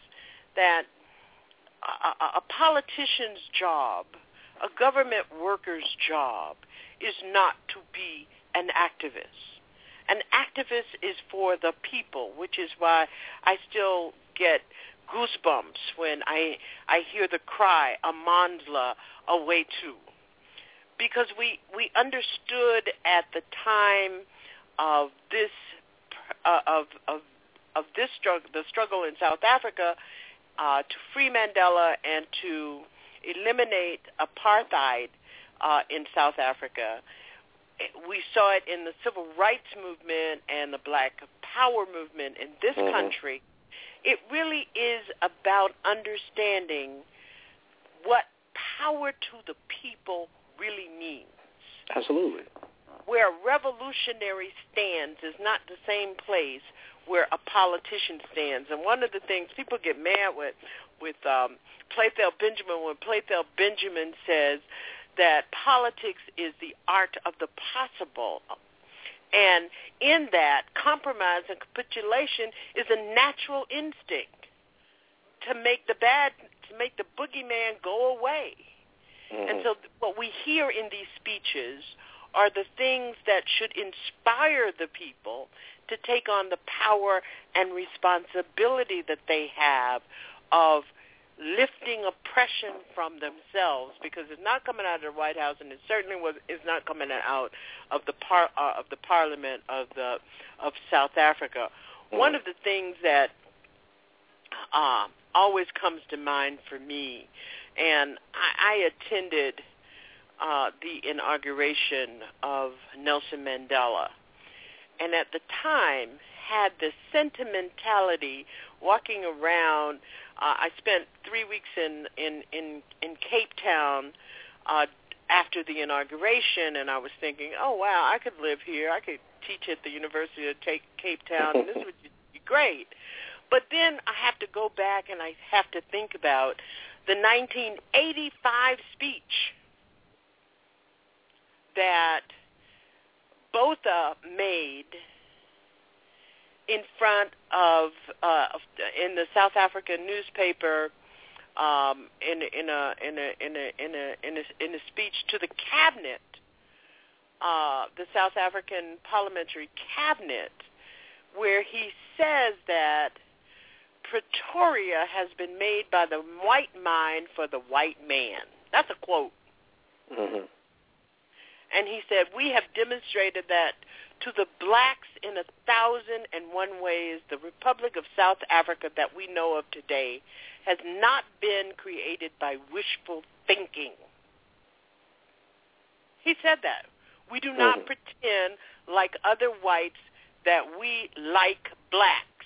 That a, a politician's job, a government worker's job, is not to be an activist an activist is for the people, which is why I still get goosebumps when I I hear the cry Amandla Awethu because we we understood at the time of this uh, of of of this struggle the struggle in South Africa uh, to free Mandela and to eliminate apartheid uh, in South Africa we saw it in the civil rights movement and the black power movement in this mm-hmm. country. It really is about understanding what power to the people really means. Absolutely. Where a revolutionary stands is not the same place where a politician stands. And one of the things people get mad with with um, Playthell Benjamin when Playthell Benjamin says that politics is the art of the possible. And in that, compromise and capitulation is a natural instinct to make the bad to make the boogeyman go away. Mm-hmm. And so what we hear in these speeches are the things that should inspire the people to take on the power and responsibility that they have of lifting oppression from themselves because it's not coming out of the White House and it certainly was is not coming out of the par uh, of the Parliament of the of South Africa. One of the things that uh, always comes to mind for me, and I, I attended uh, the inauguration of Nelson Mandela, and at the time had the sentimentality walking around. Uh, I spent three weeks in in in, in Cape Town uh, after the inauguration, and I was thinking, oh wow, I could live here. I could teach at the University of Cape Town, and this would be great. But then I have to go back and I have to think about the 1985 speech that Botha made in front of uh, in the South African newspaper um, in in a in a in a in a in a, in a speech to the cabinet, uh, the South African parliamentary cabinet, where he says that Pretoria has been made by the white mind for the white man. That's a quote. Mm-hmm. And he said, we have demonstrated that to the blacks in a thousand and one ways, the Republic of South Africa that we know of today has not been created by wishful thinking. He said that. We do not Mhm. pretend like other whites that we like blacks.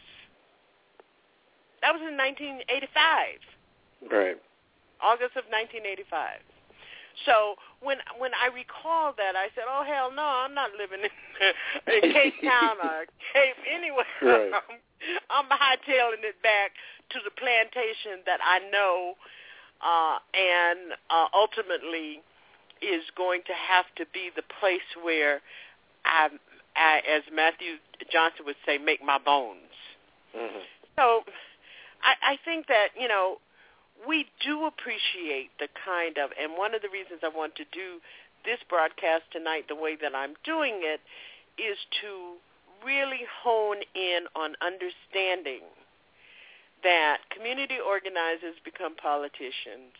That was in 1985. Right. August of 1985. So when when I recall that, I said, "Oh hell no, I'm not living in, in Cape Town or Cape anywhere. Right. I'm, I'm hightailing it back to the plantation that I know, uh, and uh, ultimately is going to have to be the place where I, I, as Matthew Johnson would say, make my bones. Mm-hmm. So I, I think that, you know, we do appreciate the kind of, and one of the reasons I want to do this broadcast tonight the way that I'm doing it is to really hone in on understanding that community organizers become politicians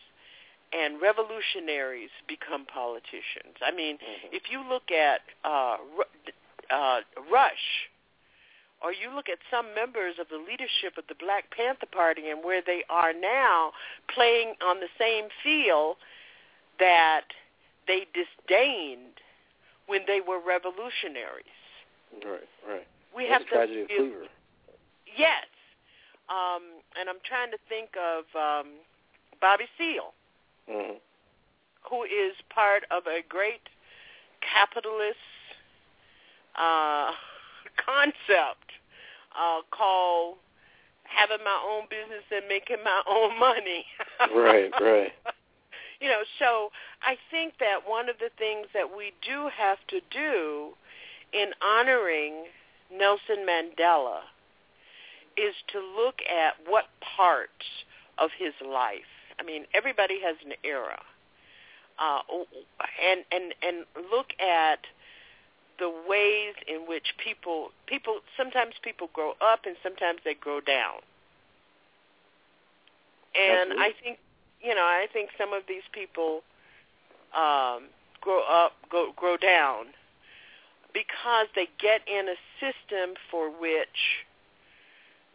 and revolutionaries become politicians. I mean, if you look at uh, uh, Rush, or you look at some members of the leadership of the Black Panther Party and where they are now playing on the same field that they disdained when they were revolutionaries. Right, right. We That's have the tragedy of to Cleaver. Yes. Um, and I'm trying to think of um, Bobby Seale, Mm-hmm. who is part of a great capitalist uh, concept uh, called having my own business and making my own money. Right, right. you know, so I think that one of the things that we do have to do in honoring Nelson Mandela is to look at what parts of his life. I mean, everybody has an era, uh, and and and look at the ways in which people people sometimes people grow up and sometimes they grow down. And Absolutely. I think you know, I think some of these people um grow up go grow down because they get in a system for which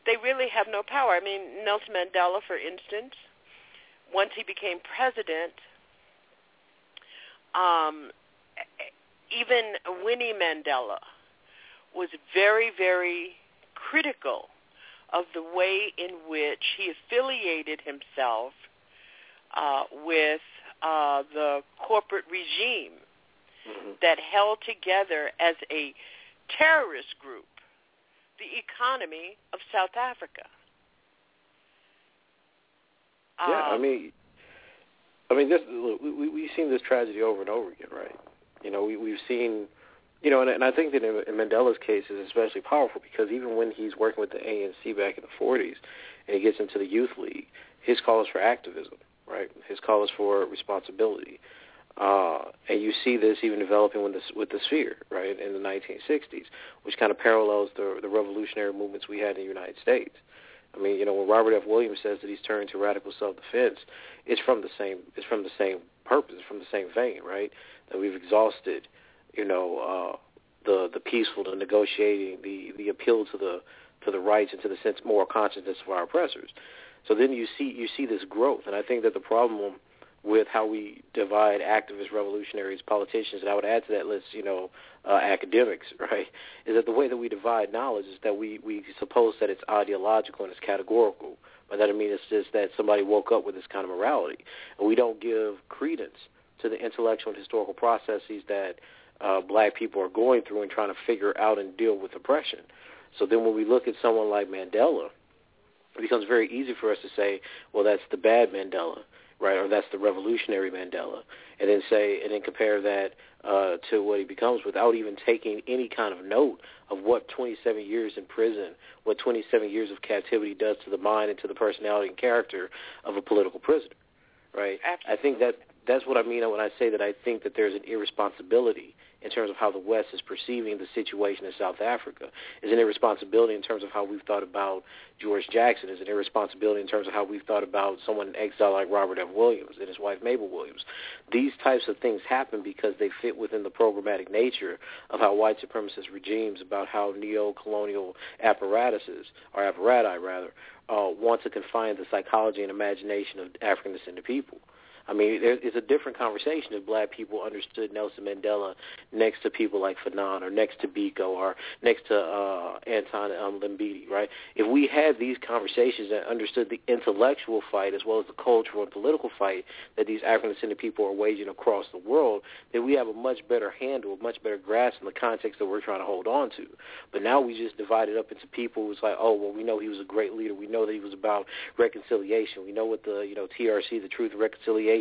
they really have no power. I mean, Nelson Mandela, for instance, once he became president, um, even Winnie Mandela was very, very critical of the way in which he affiliated himself uh, with uh, the corporate regime Mm-hmm. that held together as a terrorist group the economy of South Africa. Yeah, I Um, mean, I mean, this we- we've seen this tragedy over and over again, right? You know, we we've seen You know, and, and I think that in, in Mandela's case is especially powerful because even when he's working with the ANC back in the 40s and he gets into the youth league, his call is for activism, right? His call is for responsibility. Uh, and you see this even developing with the, with the Spear, right, in the 1960s, which kind of parallels the, the revolutionary movements we had in the United States. I mean, you know, when Robert F. Williams says that he's turned to radical self-defense, it's from the same, it's from the same purpose, from the same vein, right? That we've exhausted, you know, uh, the the peaceful, the negotiating, the the appeal to the to the rights and to the sense moral consciousness of our oppressors. So then you see you see this growth, and I think that the problem with how we divide activists, revolutionaries, politicians, and I would add to that list, you know, uh, academics, right, is that the way that we divide knowledge is that we, we suppose that it's ideological and it's categorical. But that doesn't mean it's just that somebody woke up with this kind of morality. And we don't give credence to the intellectual and historical processes that uh, black people are going through and trying to figure out and deal with oppression. So then when we look at someone like Mandela, it becomes very easy for us to say, well, that's the bad Mandela right? Or that's the revolutionary Mandela, and then say, and then compare that uh, to what he becomes without even taking any kind of note of what 27 years in prison, what 27 years of captivity does to the mind and to the personality and character of a political prisoner, right? Absolutely. I think that that's what I mean when I say that I think that there's an irresponsibility in terms of how the West is perceiving the situation in South Africa. Is an irresponsibility in terms of how we've thought about George Jackson. Is an irresponsibility in terms of how we've thought about someone in exile like Robert F. Williams and his wife Mabel Williams. These types of things happen because they fit within the programmatic nature of how white supremacist regimes, about how neo-colonial apparatuses, or apparati rather, uh, want to confine the psychology and imagination of African descended people. I mean, there, it's a different conversation if black people understood Nelson Mandela next to people like Fanon or next to Biko or next to uh, Anton um, Mbeki, right? If we had these conversations and understood the intellectual fight as well as the cultural and political fight that these African-descended people are waging across the world, then we have a much better handle, a much better grasp in the context that we're trying to hold on to. But now we just divide it up into people who's like, oh, well, we know he was a great leader. We know that he was about reconciliation. We know what the, you know, TRC, the Truth and Reconciliation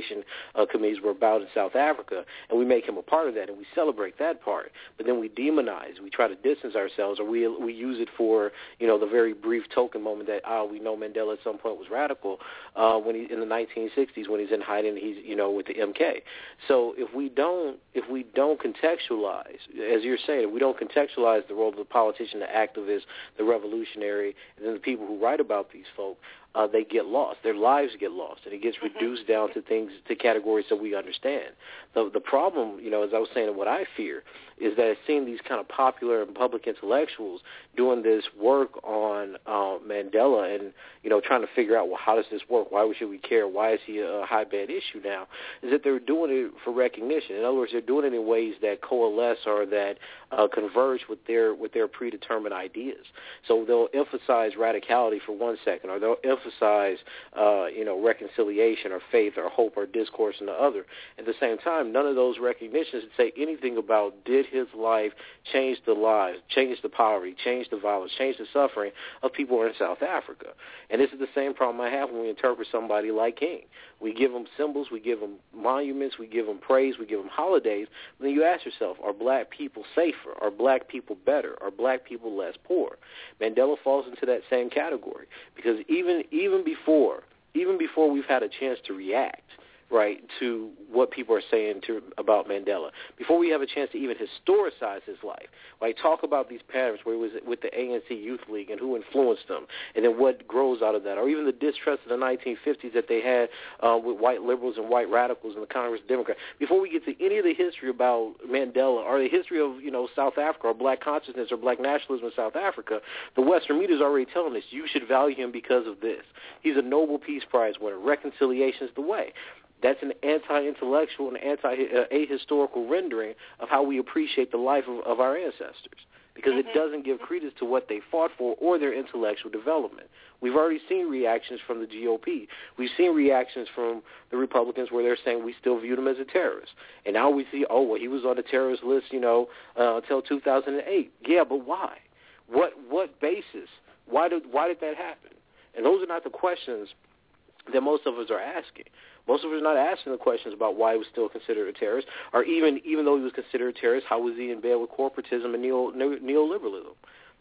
uh, committees were about in South Africa, and we make him a part of that, and we celebrate that part. But then we demonize, we try to distance ourselves, or we we use it for you know the very brief token moment that ah we know Mandela at some point was radical uh, when he in the 1960s when he's in hiding he's you know with the MK. So if we don't if we don't contextualize, as you're saying, if we don't contextualize the role of the politician, the activist, the revolutionary, and then the people who write about these folk, uh, they get lost. Their lives get lost, and it gets Mm-hmm. reduced down to things, to categories that we understand. The the problem, you know, as I was saying, and what I fear is that seeing these kind of popular and public intellectuals doing this work on uh, Mandela and you know trying to figure out well how does this work? Why should we care? Why is he a bad issue now? Is that they're doing it for recognition. In other words, they're doing it in ways that coalesce or that uh, converge with their with their predetermined ideas. So they'll emphasize radicality for one second, or they'll emphasize uh, you know reconciliation or faith or hope or discourse in the other. At the same time, none of those recognitions say anything about did his life change the lives, change the poverty, change the violence, change the suffering of people in South Africa. And this is the same problem I have when we interpret somebody like King. We give them symbols, we give them monuments, we give them praise, we give them holidays. But then you ask yourself, are black people safer? Are black people better? Are black people less poor? Mandela falls into that same category because even even before even before we've had a chance to react, right, to what people are saying to about Mandela, before we have a chance to even historicize his life, like talk about these patterns where he was with the ANC Youth League and who influenced them, and then what grows out of that, or even the distrust of the 1950s that they had uh, with white liberals and white radicals and the Congress Democrats. Before we get to any of the history about Mandela or the history of you know South Africa or black consciousness or black nationalism in South Africa, the Western media is already telling us you should value him because of this. He's a Nobel Peace Prize winner. Reconciliation is the way. That's an anti-intellectual and anti-ahistorical rendering of how we appreciate the life of, of our ancestors because it doesn't give credence to what they fought for or their intellectual development. We've already seen reactions from the GOP. We've seen reactions from the Republicans where they're saying we still viewed him as a terrorist. And now we see, oh, well, he was on the terrorist list, you know, uh, until 2008. Yeah, but why? What what basis? Why did why did that happen? And those are not the questions that most of us are asking. Most of us are not asking the questions about why he was still considered a terrorist, or even even though he was considered a terrorist, how was he in bed with corporatism and neo, neoliberalism?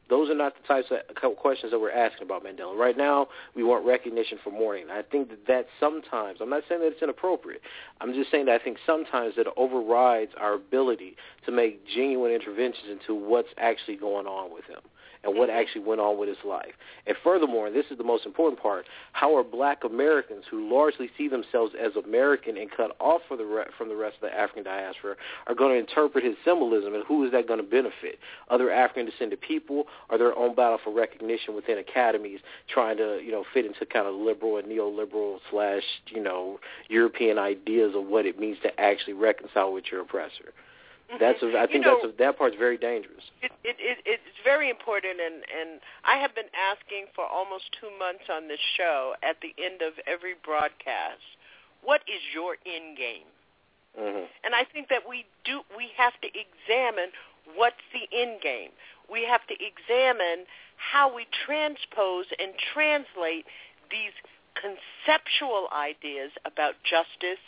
Those are not the types of questions that we're asking about Mandela. Right now, we want recognition for mourning. I think that that sometimes, I'm not saying that it's inappropriate. I'm just saying that I think sometimes it overrides our ability to make genuine interventions into what's actually going on with him and what actually went on with his life. And furthermore, and this is the most important part, how are black Americans who largely see themselves as American and cut off the re- from the rest of the African diaspora are going to interpret his symbolism and who is that going to benefit? Other African descended people or their own battle for recognition within academies trying to, you know, fit into kind of liberal and neoliberal slash, you know, European ideas of what it means to actually reconcile with your oppressor. That's a, I think you know, that's a, that part's very dangerous. It, it, it, it's very important, and and I have been asking for almost two months on this show. At the end of every broadcast, what is your end game? Mm-hmm. And I think that we do. We have to examine what's the end game. We have to examine how we transpose and translate these conceptual ideas about justice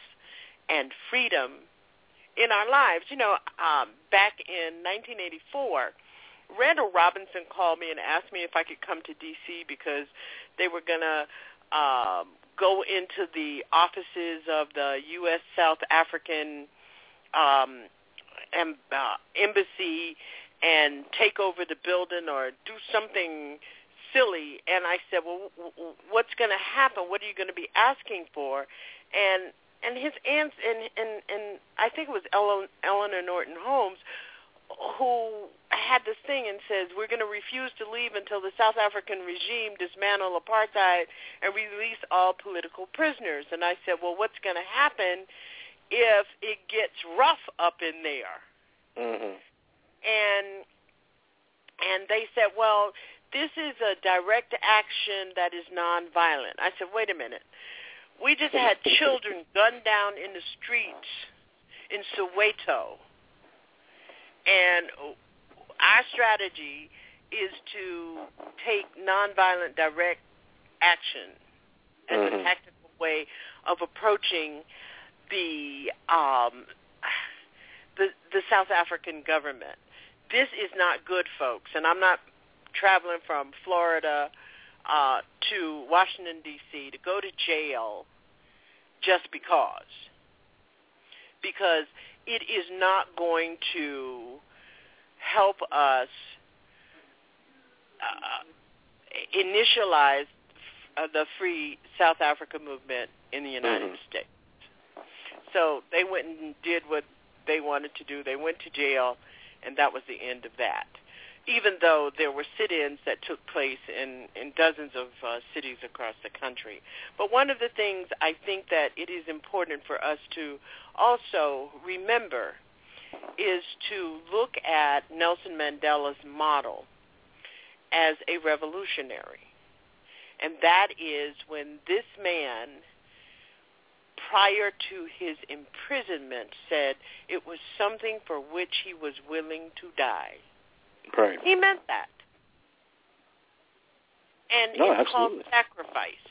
and freedom in our lives. You know, um, back in 1984, Randall Robinson called me and asked me if I could come to D.C. because they were going to um, go into the offices of the U.S. South African um, em- uh, embassy and take over the building or do something silly. And I said, well, w- w- what's going to happen? What are you going to be asking for? And and his aunt and and and I think it was Ellen, Eleanor Norton Holmes who had this thing and says we're going to refuse to leave until the South African regime dismantle apartheid and release all political prisoners. And I said, well, what's going to happen if it gets rough up in there? Mm-hmm. And and they said, well, this is a direct action that is nonviolent. I said, wait a minute. We just had children gunned down in the streets in Soweto. And our strategy is to take nonviolent direct action as mm-hmm. a tactical way of approaching the um, the the South African government. This is not good, folks, and I'm not traveling from Florida uh, to Washington D.C. to go to jail just because. Because it is not going to help us uh, initialize uh, the free South Africa movement in the United mm-hmm. States. So they went and did what they wanted to do. They went to jail, and that was the end of that even though there were sit-ins that took place in, in dozens of uh, cities across the country. But one of the things I think that it is important for us to also remember is to look at Nelson Mandela's model as a revolutionary. And that is when this man, prior to his imprisonment, said it was something for which he was willing to die. Right. He meant that. And no, it's absolutely. called sacrifice.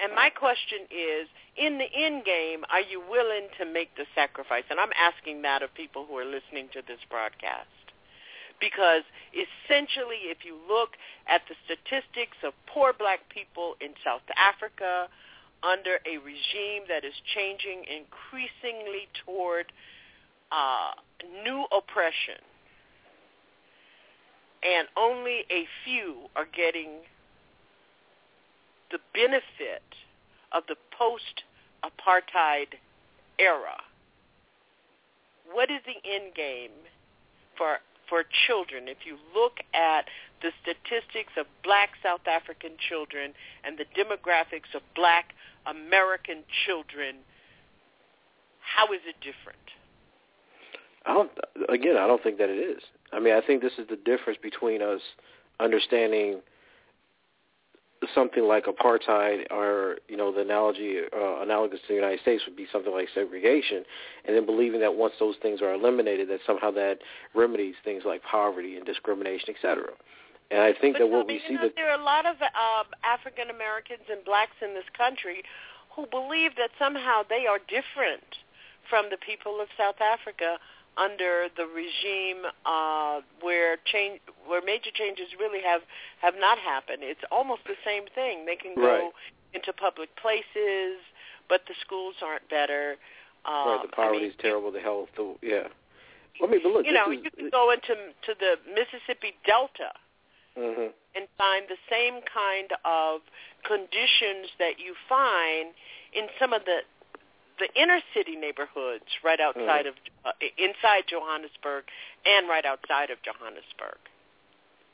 And my question is, in the end game, are you willing to make the sacrifice? And I'm asking that of people who are listening to this broadcast. Because essentially, if you look at the statistics of poor black people in South Africa under a regime that is changing increasingly toward uh, new oppression, and only a few are getting the benefit of the post-apartheid era. What is the end game for for children? If you look at the statistics of black South African children and the demographics of black American children, how is it different? I don't. Again, I don't think that it is. I mean, I think this is the difference between us understanding something like apartheid, or you know, the analogy uh, analogous to the United States would be something like segregation, and then believing that once those things are eliminated, that somehow that remedies things like poverty and discrimination, etc. And I think but that what we see know, that there are a lot of um, African Americans and blacks in this country who believe that somehow they are different from the people of South Africa under the regime uh, where change, where major changes really have have not happened. It's almost the same thing. They can go Right. into public places, but the schools aren't better. Um, right, the poverty I mean, is terrible, the health, the yeah. I mean, but look, you know, this you can go into to the Mississippi Delta hmm and find the same kind of conditions that you find in some of the the inner city neighborhoods right outside Mhm. of uh, inside Johannesburg and right outside of Johannesburg.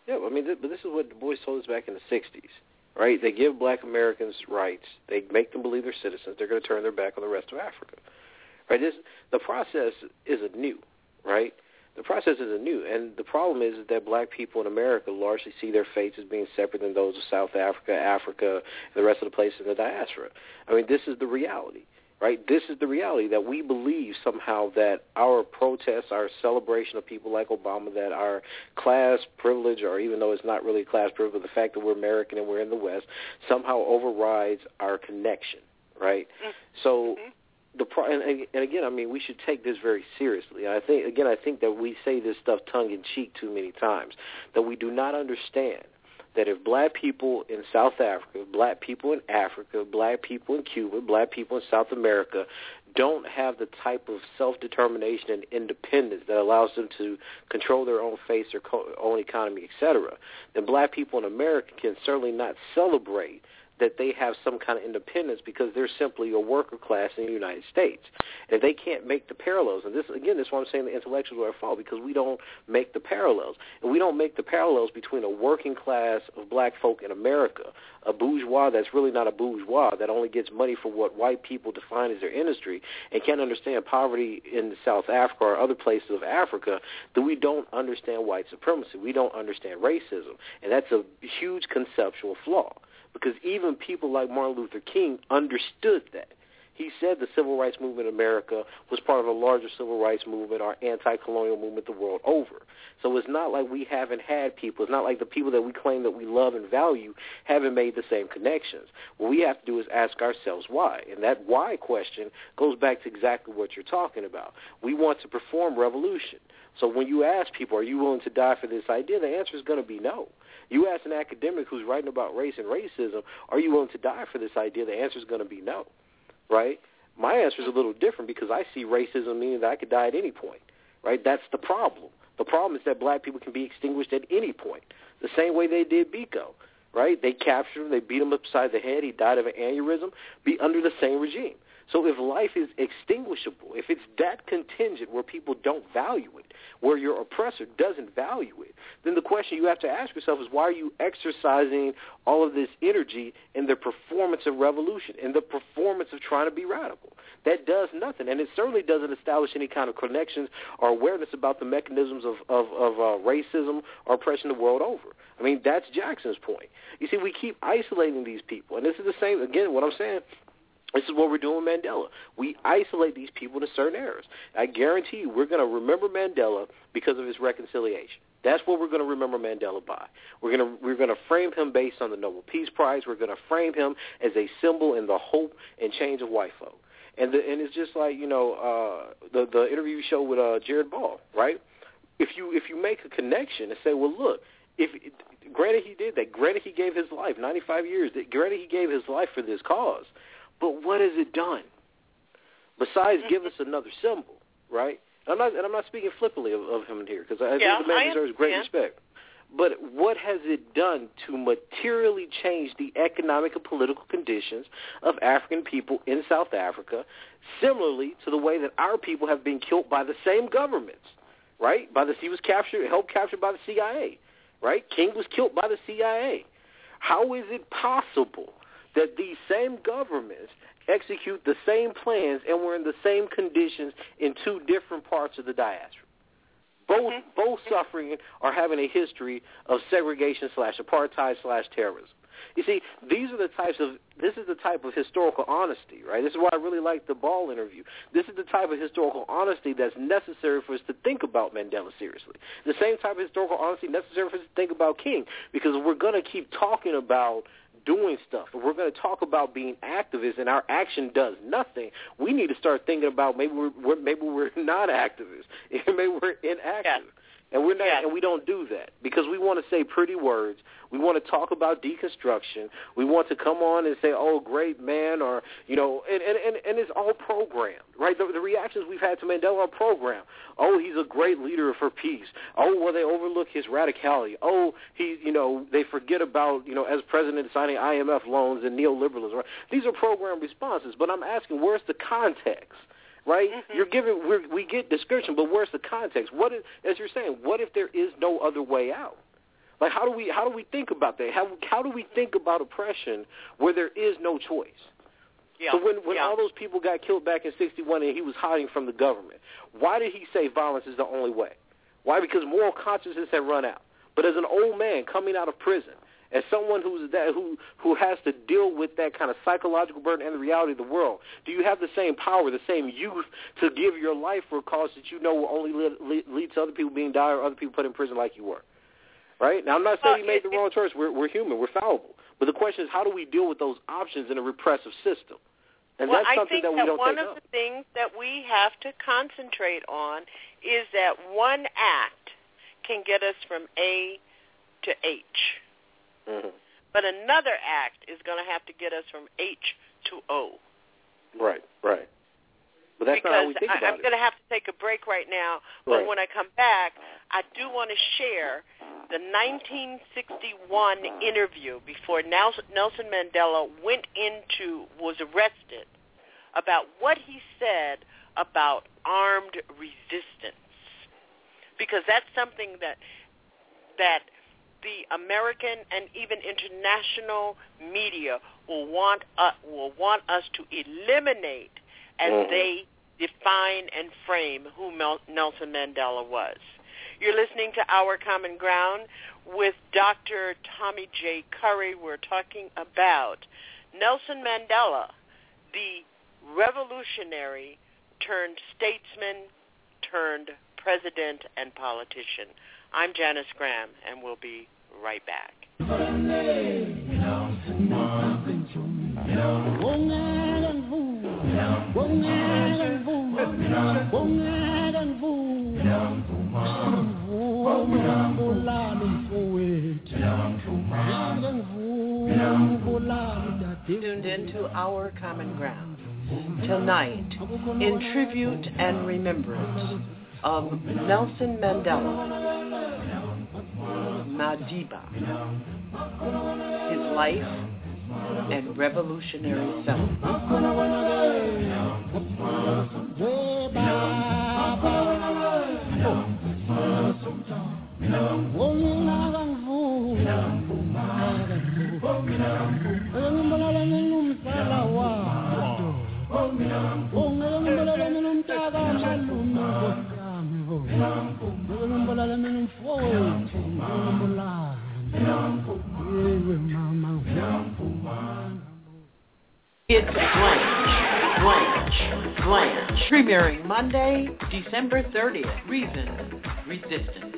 Yeah, I mean, th- but this is what Du Bois told us back in the '60s, right? They give Black Americans rights. They make them believe they're citizens. They're going to turn their back on the rest of Africa, right? This the process isn't new, right? The process isn't new, and the problem is that Black people in America largely see their fates as being separate than those of South Africa, Africa, and the rest of the places in the diaspora. I mean, this is the reality right? This is the reality that we believe somehow that our protests, our celebration of people like Obama, that our class privilege, or even though it's not really class privilege, the fact that we're American and we're in the West, somehow overrides our connection, right? Mm-hmm. So mm-hmm. the pro- and, and again, I mean, we should take this very seriously. I think again, I think that we say this stuff tongue in cheek too many times. That we do not understand that if black people in South Africa, black people in Africa, black people in Cuba, black people in South America don't have the type of self-determination and independence that allows them to control their own face, their co- own economy, etc., then black people in America can certainly not celebrate that they have some kind of independence because they're simply a worker class in the United States. And they can't make the parallels, and this again, this is why I'm saying the intellectuals are at fault because we don't make the parallels, and we don't make the parallels between a working class of black folk in America, a bourgeois that's really not a bourgeois that only gets money for what white people define as their industry, and can't understand poverty in South Africa or other places of Africa, that we don't understand white supremacy, we don't understand racism, and that's a huge conceptual flaw because even people like Martin Luther King understood that. He said the civil rights movement in America was part of a larger civil rights movement or anti-colonial movement the world over. So it's not like we haven't had people. It's not like the people that we claim that we love and value haven't made the same connections. What we have to do is ask ourselves why. And that why question goes back to exactly what you're talking about. We want to perform revolution. So when you ask people, are you willing to die for this idea, the answer is going to be no. You ask an academic who's writing about race and racism, are you willing to die for this idea? The answer is going to be no, right? My answer is a little different because I see racism meaning that I could die at any point, right? That's the problem. The problem is that black people can be extinguished at any point, the same way they did Biko, right? They captured him, they beat him upside the head, he died of an aneurysm, be under the same regime. So if life is extinguishable, if it's that contingent where people don't value it, where your oppressor doesn't value it, then the question you have to ask yourself is why are you exercising all of this energy in the performance of revolution, in the performance of trying to be radical? That does nothing, and it certainly doesn't establish any kind of connections or awareness about the mechanisms of, of, of uh, racism or oppression the world over. I mean, that's Jackson's point. You see, we keep isolating these people, and this is the same, again, what I'm saying, this is what we're doing with Mandela. We isolate these people to certain areas. I guarantee you we're going to remember Mandela because of his reconciliation. That's what we're going to remember Mandela by. We're going to we're going to frame him based on the Nobel Peace Prize. We're going to frame him as a symbol in the hope and change of white folk. And the, and it's just like you know uh, the the interview show with uh, Jared Ball, right? If you if you make a connection and say, well, look, if granted he did that, granted he gave his life, 95 years, granted he gave his life for this cause, but what has it done? Besides give us another symbol, right? And I'm not, and I'm not speaking flippantly of, of him here because I Yeah, think the man I deserves great respect. But what has it done to materially change the economic and political conditions of African people in South Africa, similarly to the way that our people have been killed by the same governments, right? By the he was captured, helped captured by the CIA, right? King was killed by the CIA. How is it possible that these same governments execute the same plans and were in the same conditions in two different parts of the diaspora? Both mm-hmm. both suffering or having a history of segregation slash apartheid slash terrorism. You see, these are the types of this is the type of historical honesty, right? This is why I really like the Ball interview. This is the type of historical honesty that's necessary for us to think about Mandela seriously. The same type of historical honesty necessary for us to think about King, because we're going to keep talking about doing stuff, if we're going to talk about being activists and our action does nothing, we need to start thinking about maybe we're, we're maybe we're not activists, maybe we're inactive. Yeah. And we're not, and we don't do that because we want to say pretty words. We want to talk about deconstruction. We want to come on and say, "Oh, great man," or you know, and and and, and it's all programmed, right? The, the reactions we've had to Mandela are programmed. Oh, he's a great leader for peace. Oh, well, they overlook his radicality. Oh, he, you know, they forget about, you know, as president signing IMF loans and neoliberalism. Right? These are programmed responses. But I'm asking, where's the context? Right? Mm-hmm. You're giving we're, we get description, but where's the context? What is, as you're saying, what if there is no other way out? Like how do we how do we think about that? How how do we think about oppression where there is no choice? Yeah. So when when yeah. all those people got killed back in '61 and he was hiding from the government, why did he say violence is the only way? Why? Because moral consciousness had run out. But as an old man coming out of prison, as someone who's that who who has to deal with that kind of psychological burden and the reality of the world, do you have the same power, the same youth to give your life for a cause that you know will only lead, lead, lead to other people being died or other people put in prison like you were? Right now, I'm not saying you made the wrong choice. We're we're human. We're fallible. But the question is, how do we deal with those options in a repressive system? And well, that's I something think that we that don't one of up. the things that we have to concentrate on is that one act can get us from A to H, hmm but another act is going to have to get us from H to O. Right, right. But that's because not how we think I, about I'm it. going to have to take a break right now. But Right. when I come back, I do want to share the 1961 interview before Nelson Mandela went into was arrested about what he said about armed resistance, because that's something that that the American and even international media will want uh, will want us to eliminate as Mhm. they define and frame who Mel- Nelson Mandela was. You're listening to Our Common Ground with Dr. Tommy J. Curry. We're talking about Nelson Mandela, the revolutionary turned statesman turned president and politician. I'm Janice Graham, and we'll be right back. Tuned into Our Common Ground tonight in tribute and remembrance of Nelson Mandela, Madiba, his life and revolutionary self. Oh. It's Blanche, Blanche, Blanche. Premiering Monday, December 30th. Reason, Resistance,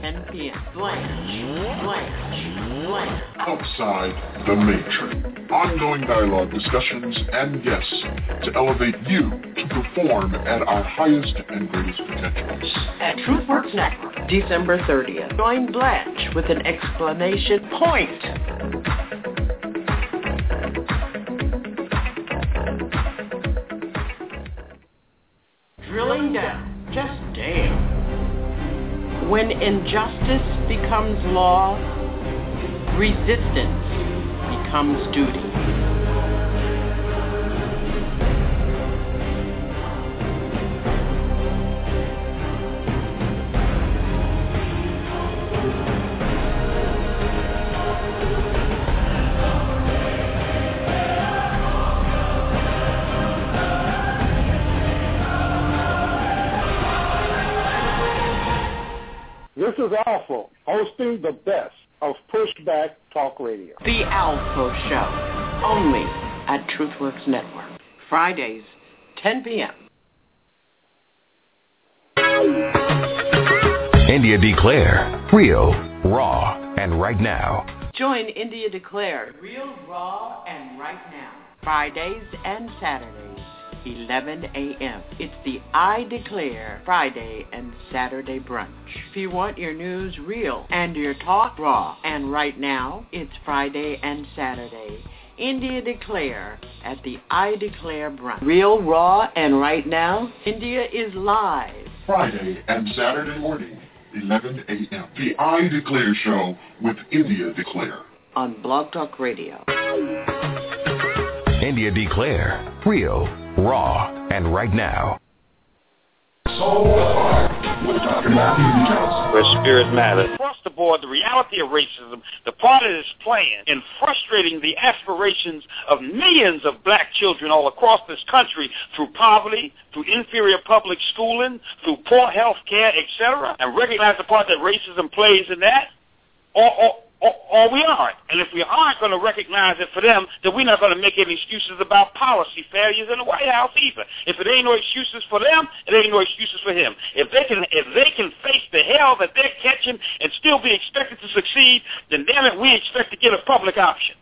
10 p.m. Blanche, Blanche, Blanche. Outside the Matrix. Ongoing dialogue, discussions, and guests to elevate you to perform at our highest and greatest potentials. At TruthWorks Network, December 30th. Join Blanche with an exclamation point. Drilling down, just damn. When injustice becomes law, resistance becomes duty. Is Alpha, hosting the best of Pushback Talk Radio. The Alpo Show, only at TruthWorks Network. Fridays, 10 p.m. India Declare, real, raw, and right now. Join India Declare, real, raw, and right now. Fridays and Saturdays, 11 a.m. It's the I Declare Friday and Saturday brunch. If you want your news real and your talk raw and right now, it's Friday and Saturday. India Declare at the I Declare brunch. Real, raw, and right now, India is live. Friday and Saturday morning, 11 a.m. The I Declare Show with India Declare. On Blog Talk Radio. India Declare, real, raw, and right now. Soul with Dr. Matthew Johnson. Where spirit matters. Across the board, the reality of racism, the part it is playing in frustrating the aspirations of millions of black children all across this country through poverty, through inferior public schooling, through poor health care, etc., and recognize the part that racism plays in that, or, or or, or we aren't. And if we aren't going to recognize it for them, then we're not going to make any excuses about policy failures in the White House either. If it ain't no excuses for them, it ain't no excuses for him. If they can, if they can face the hell that they're catching and still be expected to succeed, then damn it, we expect to get a public option,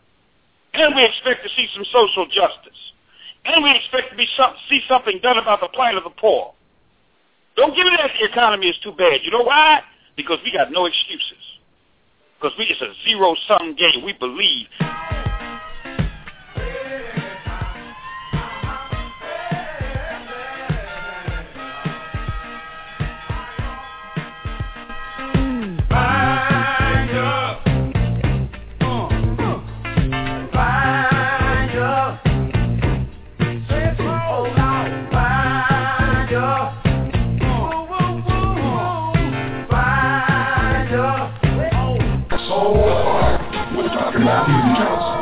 and we expect to see some social justice, and we expect to be some, see something done about the plight of the poor. Don't give me that the economy is too bad. You know why? Because we got no excuses because we it's a zero sum game. We believe.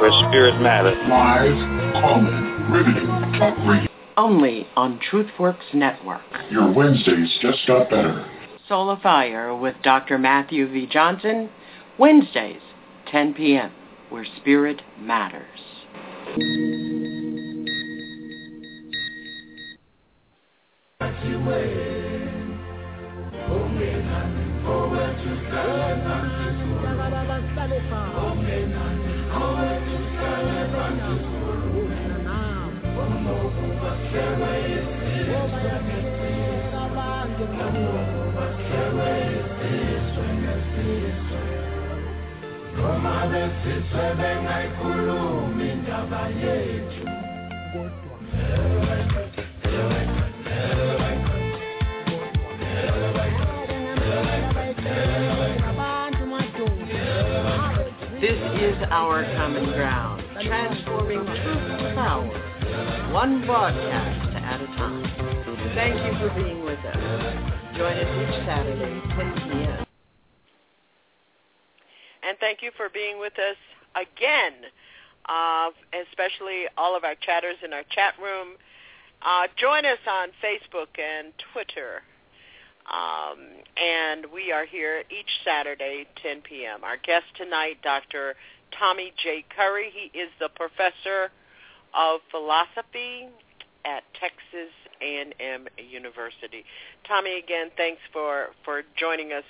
Where spirit matters. Live, calling, riveting, talk radio. Only on TruthWorks Network. Your Wednesdays just got better. Soul of Fire with Dr. Matthew V. Johnson. Wednesdays, 10 p.m., where spirit matters. This is our common ground, transforming truth to power, one broadcast at a time. Thank you for being with us. Join us each Saturday, 10 p.m. And thank you for being with us again, uh, especially all of our chatters in our chat room. Uh, join us on Facebook and Twitter. Um, and we are here each Saturday, 10 p.m. Our guest tonight, Dr. Tommy J. Curry. He is the professor of philosophy at Texas A&M University. Tommy, again, thanks for, for joining us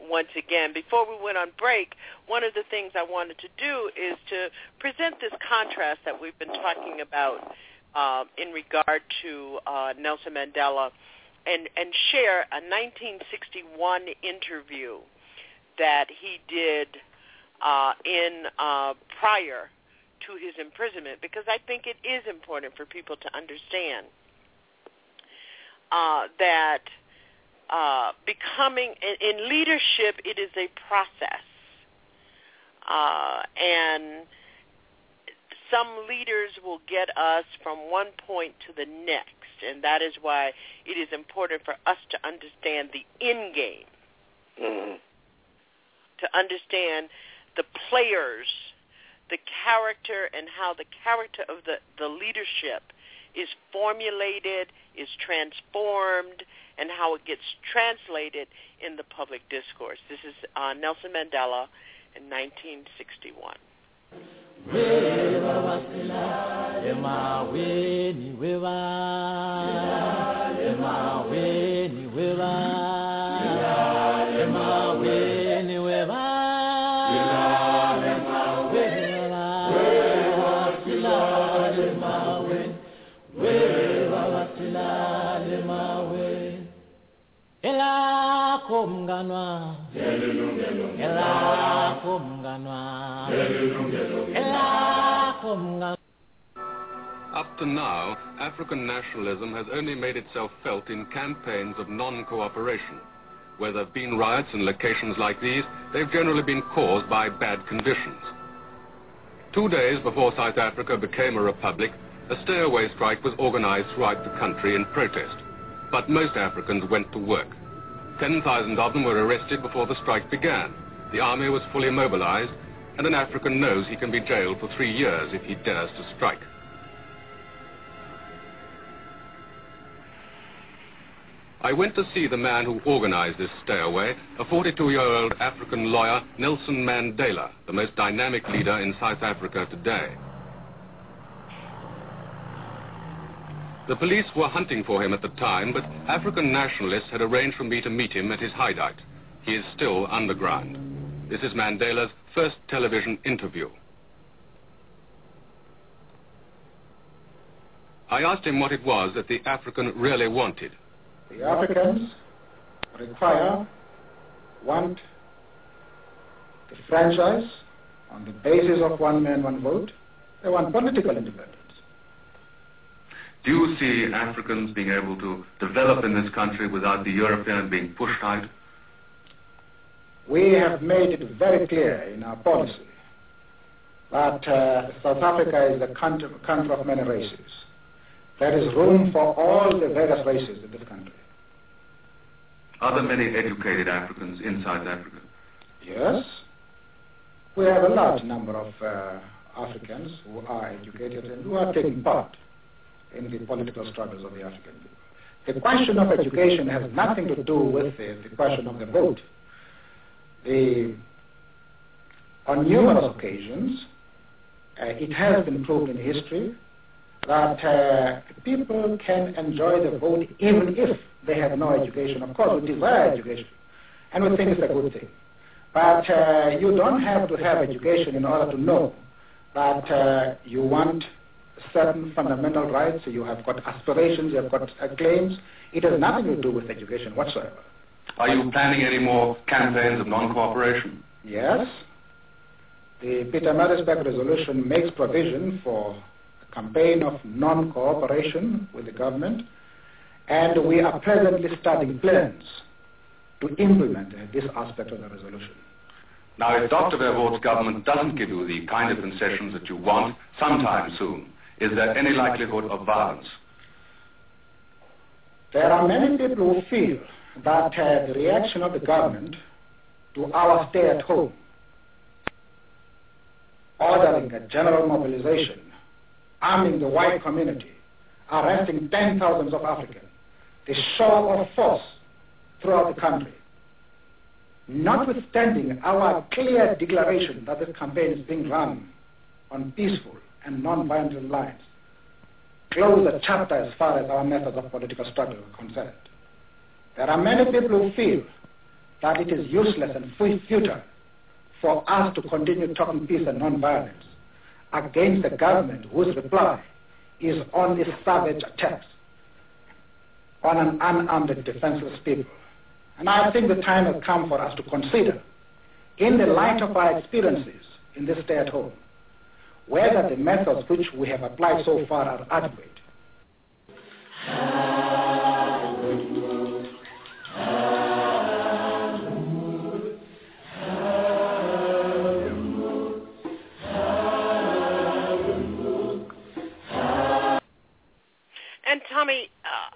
once again. Before we went on break, one of the things I wanted to do is to present this contrast that we've been talking about uh, in regard to uh, Nelson Mandela and, and share a 1961 interview that he did uh, in uh, prior to his imprisonment because I think it is important for people to understand uh, that uh, becoming in, in, leadership, it is a process, uh, and some leaders will get us from one point to the next, and that is why it is important for us to understand the end game, mm-hmm. to understand the players, the character, and how the character of the, the leadership is formulated, is transformed, and how it gets translated in the public discourse. This is uh, Nelson Mandela in 1961. Elakho mnganwa elakho mnganwa elakho mnganwa Up to now, African nationalism has only made itself felt in campaigns of non-cooperation. Where there have been riots in locations like these, they've generally been caused by bad conditions. Two days before South Africa became a republic, a stay-away strike was organized throughout the country in protest. But most Africans went to work. 10,000 of them were arrested before the strike began. The army was fully mobilized, and an African knows he can be jailed for three years if he dares to strike. I went to see the man who organized this stay-away, a 42-year-old African lawyer, Nelson Mandela, the most dynamic leader in South Africa today. The police were hunting for him at the time, but African nationalists had arranged for me to meet him at his hideout. He is still underground. This is Mandela's first television interview. I asked him what it was that the African really wanted. The Africans require, want the franchise on the basis of one man, one vote. They want political independence. Do you see Africans being able to develop in this country without the European being pushed out? We have made it very clear in our policy that uh, South Africa is a country, country of many races. There is room for all the various races in this country. Are there many educated Africans in South Africa? Yes. We have a large number of uh, Africans who are educated and who are taking part in the political struggles of the African people. The question of education has nothing to do with the, the question of the vote. The, on numerous occasions, uh, it has been proved in history that uh, people can enjoy the vote even if they have no education. Of course, we desire education, and we think it's a good thing. But uh, you don't have to have education in order to know that uh, you want certain fundamental rights, you have got aspirations, you have got uh, claims. It has nothing to do with education whatsoever. Are you planning any more campaigns of non-cooperation? Yes. The Pietermaritzburg resolution makes provision for a campaign of non-cooperation with the government, and we are presently studying plans to implement uh, this aspect of the resolution. Now, if Dr. Verwoerd's government doesn't give you the kind of concessions that you want sometime soon, is there any likelihood of violence? There are many people who feel that uh, the reaction of the government to our stay at home, ordering a general mobilization, arming the white community, arresting ten thousands of Africans, the show of force throughout the country, notwithstanding our clear declaration that this campaign is being run on peaceful and non-violent lines, close the chapter as far as our methods of political struggle are concerned. There are many people who feel that it is useless and futile for us to continue talking peace and non-violence against a government whose reply is only savage attacks on an unarmed and defenseless people. And I think the time has come for us to consider, in the light of our experiences in this stay at home, whether the methods which we have applied so far are adequate. And Tommy, uh,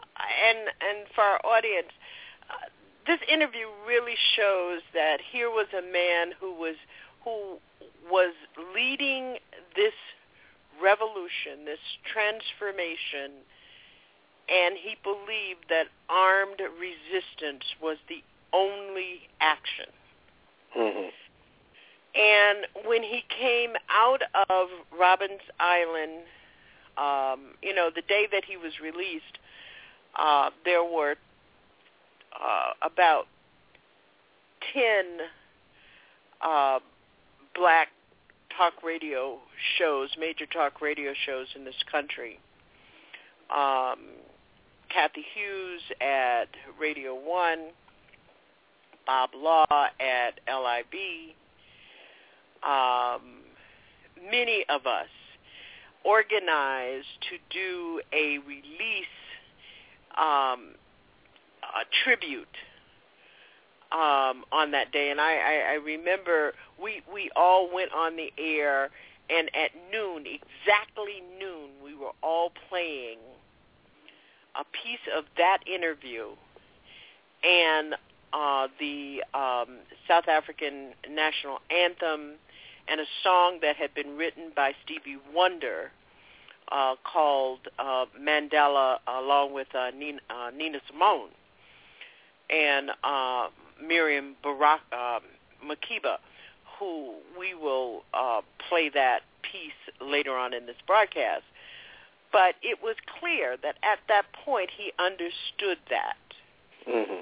and and for our audience, uh, this interview really shows that here was a man who was who was leading this revolution, this transformation, and he believed that armed resistance was the only action. Mm-hmm. And when he came out of Robben Island, um, you know, the day that he was released, uh, there were uh, about 10 uh, black talk radio shows, major talk radio shows in this country. Um, Cathy Hughes at Radio 1, Bob Law at LIB, um, many of us organized to do a release um, a tribute um, on that day, and I, I, I remember we we all went on the air, and at noon, exactly noon, we were all playing a piece of that interview. And uh, the um, South African national anthem and a song that had been written by Stevie Wonder uh, called uh, Mandela, along with uh, Nina, uh, Nina Simone. And uh, Miriam Barak uh, Makeba, who we will uh, play that piece later on in this broadcast. But it was clear that at that point he understood that. Mm-hmm.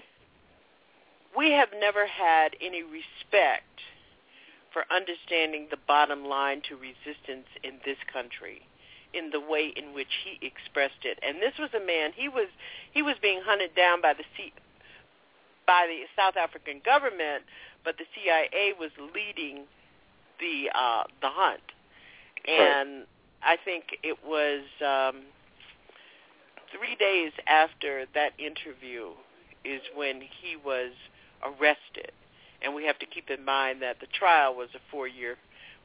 We have never had any respect for understanding the bottom line to resistance in this country in the way in which he expressed it. And this was a man he was he was being hunted down by the C, by the South African government, but the CIA was leading the uh the hunt. And I think it was um 3 days after that interview is when he was arrested and we have to keep in mind that the trial was a four year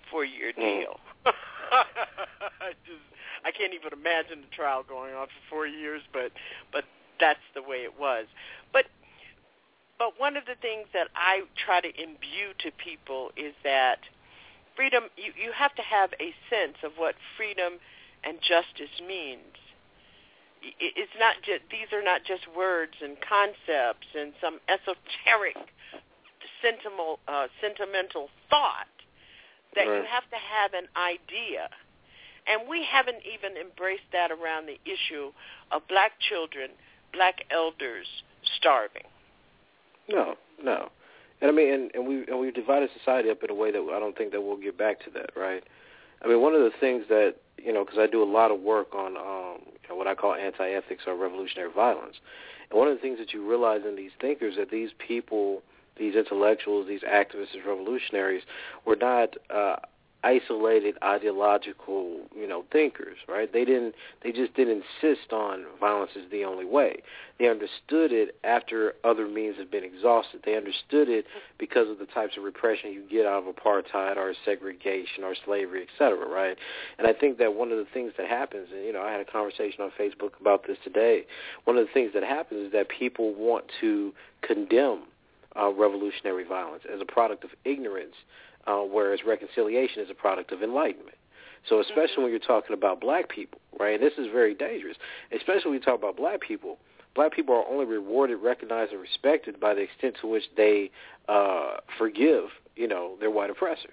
four year deal. I just I can't even imagine the trial going on for four years, but but that's the way it was. But one of the things that I try to imbue to people is that freedom you, you have to have a sense of what freedom and justice means. It's not just these are not just words and concepts and some esoteric sentimental uh, sentimental thought that right. you have to have an idea. And we haven't even embraced that around the issue of black children, black elders starving. No, no. And I mean, and, and we and we've divided society up in a way that I don't think that we'll get back to that, right? I mean, one of the things that you know, because I do a lot of work on um, you know, what I call anti-ethics or revolutionary violence, and one of the things that you realize in these thinkers that these people these intellectuals, these activists, these revolutionaries were not uh, isolated ideological, you know, thinkers, right? They didn't they just didn't insist on violence is the only way. They understood it after other means have been exhausted. They understood it because of the types of repression you get out of apartheid or segregation or slavery, et cetera, right? And I think that one of the things that happens, and you know, I had a conversation on Facebook about this today. One of the things that happens is that people want to condemn uh, revolutionary violence as a product of ignorance, uh, whereas reconciliation is a product of enlightenment. So especially when you're talking about black people, right? This is very dangerous, especially when you talk about black people. Black people are only rewarded, recognized, and respected by the extent to which they uh, forgive, you know, their white oppressor,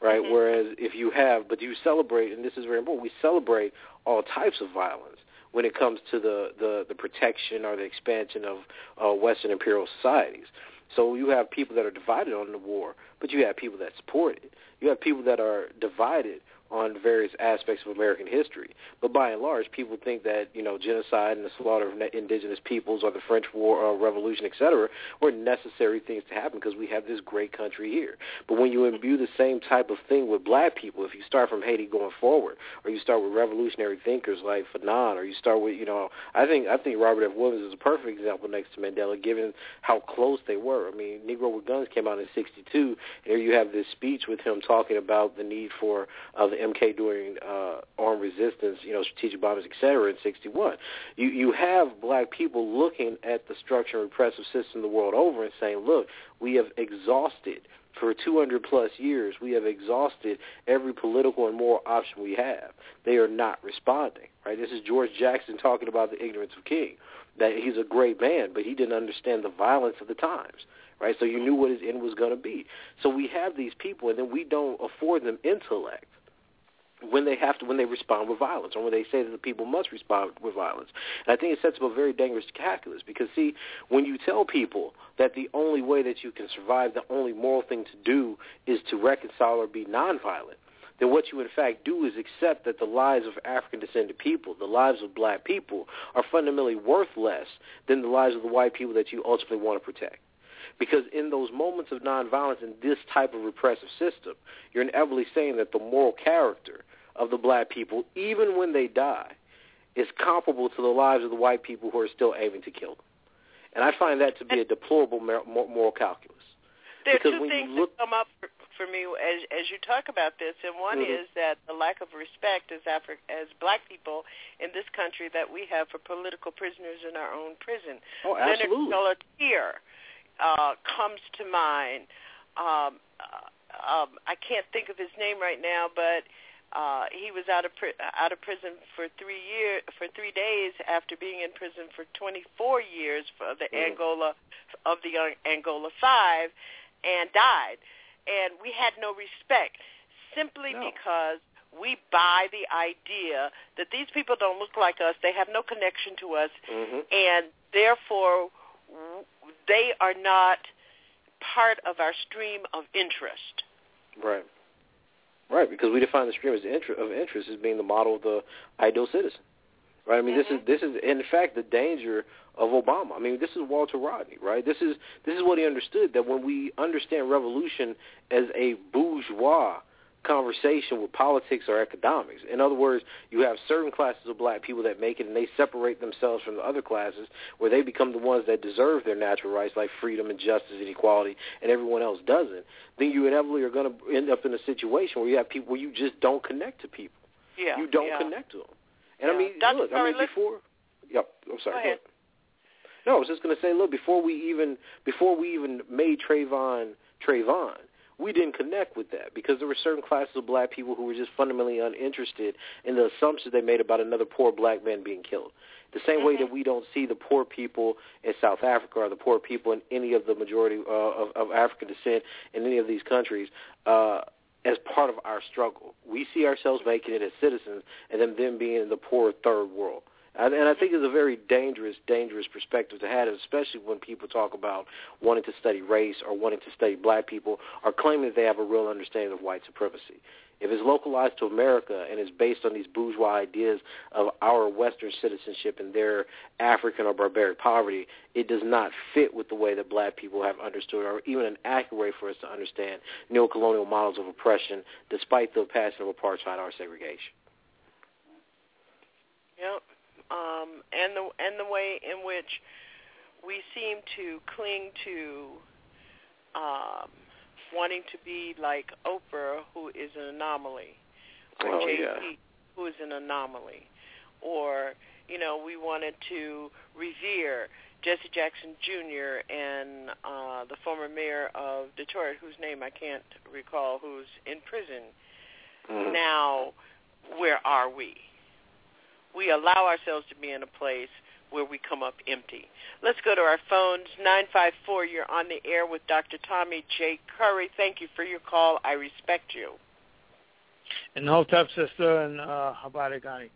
right? Mm-hmm. Whereas if you have, but you celebrate, and this is very important, we celebrate all types of violence when it comes to the the, the protection or the expansion of uh, Western imperial societies. So you have people that are divided on the war, but you have people that support it. You have people that are divided on various aspects of American history. But by and large, people think that you know genocide and the slaughter of indigenous peoples, or the French War, or Revolution, etc., were necessary things to happen because we have this great country here. But when you imbue the same type of thing with black people, if you start from Haiti going forward, or you start with revolutionary thinkers like Fanon, or you start with you know, I think I think Robert F. Williams is a perfect example next to Mandela, given how close they were. I mean, Negro with Guns came out in '62. and Here you have this speech with him talking about the need for uh, the MK during uh, armed resistance, you know, strategic bombings, et cetera, in 61. You, you have black people looking at the structure and repressive system the world over and saying, look, we have exhausted for 200 plus years, we have exhausted every political and moral option we have. They are not responding, right? This is George Jackson talking about the ignorance of King, that he's a great man, but he didn't understand the violence of the times right? So you knew what his end was going to be. So we have these people, and then we don't afford them intellect when they have to when they respond with violence or when they say that the people must respond with violence. And I think it sets up a very dangerous calculus because see, when you tell people that the only way that you can survive, the only moral thing to do is to reconcile or be nonviolent, then what you in fact do is accept that the lives of African descended people, the lives of black people, are fundamentally worth less than the lives of the white people that you ultimately want to protect. Because in those moments of nonviolence in this type of repressive system, you're inevitably saying that the moral character of the black people, even when they die, is comparable to the lives of the white people who are still aiming to kill them. And I find that to be a deplorable moral calculus. There are because two things look, that come up for, for me as as you talk about this, and one Mhm. is that the lack of respect as Afri- as Black people in this country that we have for political prisoners in our own prison. Oh, absolutely. Leonard Peltier uh, comes to mind. Um, uh, um, I can't think of his name right now, but uh, he was out of pri- out of prison for three year for three days after being in prison for 24 years for the Mhm. Angola of the Angola Five, and died. And we had no respect simply because we buy the idea that these people don't look like us, they have no connection to us, Mhm. and therefore they are not part of our stream of interest. Right. Right, because we define the stream as inter- of interest as being the model of the ideal citizen. Right. I mean, this is mm-hmm. this is in fact the danger of Obama. I mean, this is Walter Rodney. Right. This is this is what he understood that when we understand revolution as a bourgeois conversation with politics or economics. In other words, you have certain classes of black people that make it and they separate themselves from the other classes where they become the ones that deserve their natural rights like freedom and justice and equality and everyone else doesn't. Then you inevitably are going to end up in a situation where you have people where you just don't connect to people. Yeah. You don't yeah. connect to them. And I mean, Dr. look, I mean before Yep, I'm sorry. Go ahead. No, I was just going to say, look, before we even before we even made Trayvon Trayvon, we didn't connect with that because there were certain classes of black people who were just fundamentally uninterested in the assumptions they made about another poor black man being killed. The same way that we don't see the poor people in South Africa or the poor people in any of the majority uh, of, of African descent in any of these countries uh, as part of our struggle. We see ourselves making it as citizens and then them being in the poor third world. And I think it's a very dangerous, dangerous perspective to have, especially when people talk about wanting to study race or wanting to study black people or claiming that they have a real understanding of white supremacy. If it's localized to America and is based on these bourgeois ideas of our Western citizenship and their African or barbaric poverty, it does not fit with the way that black people have understood or even an accurate way for us to understand neocolonial models of oppression despite the passing of apartheid or segregation. Yep. Um, and the and the way in which we seem to cling to um, wanting to be like Oprah, who is an anomaly, or Oh, JP, yeah. who is an anomaly, or you know we wanted to revere Jesse Jackson Jr. and uh, the former mayor of Detroit, whose name I can't recall, who's in prison Mhm. now. Where are we? We allow ourselves to be in a place where we come up empty. Let's go to our phones. 954, you're on the air with Dr. Tommy J. Curry. Thank you for your call. I respect you. And Hotep sister and uh Habarigani.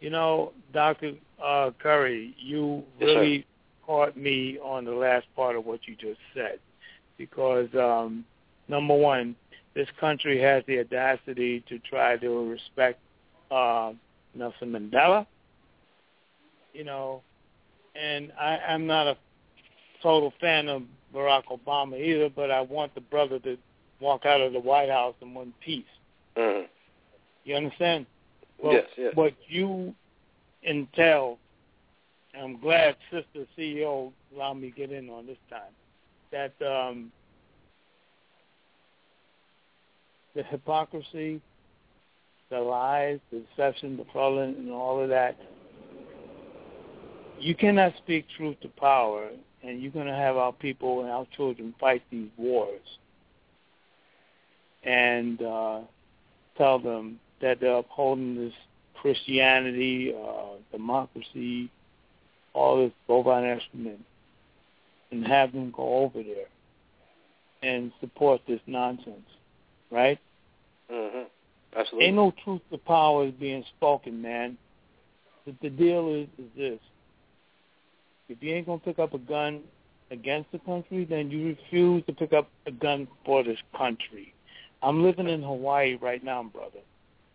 You know, Dr. Uh, Curry, you Yes, sir. really caught me on the last part of what you just said. Because um number one, this country has the audacity to try to respect uh Nelson Mandela. You know, and I, I'm not a total fan of Barack Obama either, but I want the brother to walk out of the White House in one piece. Mhm. You understand? Well, Yes, yes. What you entail, and I'm glad Sister CEO allowed me to get in on this time, that um, the hypocrisy, the lies, the deception, the fraud, and all of that, you cannot speak truth to power, and you're going to have our people and our children fight these wars and uh, tell them that they're upholding this Christianity, uh, democracy, all this bovine excrement, and have them go over there and support this nonsense, right? Mhm. Absolutely. Ain't no truth to power is being spoken, man. The, the deal is, is this: if you ain't gonna pick up a gun against the country, then you refuse to pick up a gun for this country. I'm living in Hawaii right now, brother,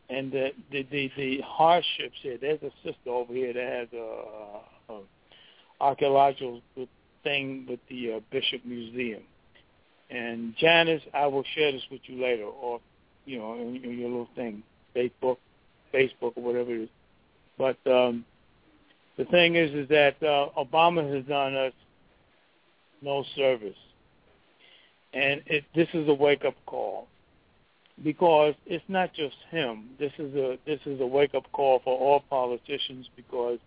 and the the the, the hardships here. There's a sister over here that has a, a archaeological thing with the uh, Bishop Museum. And Janice, I will share this with you later, or you know, in, in your little thing, Facebook, Facebook, or whatever it is. But um, the thing is, is that uh, Obama has done us no service, and it, this is a wake-up call because it's not just him. This is a this is a wake-up call for all politicians because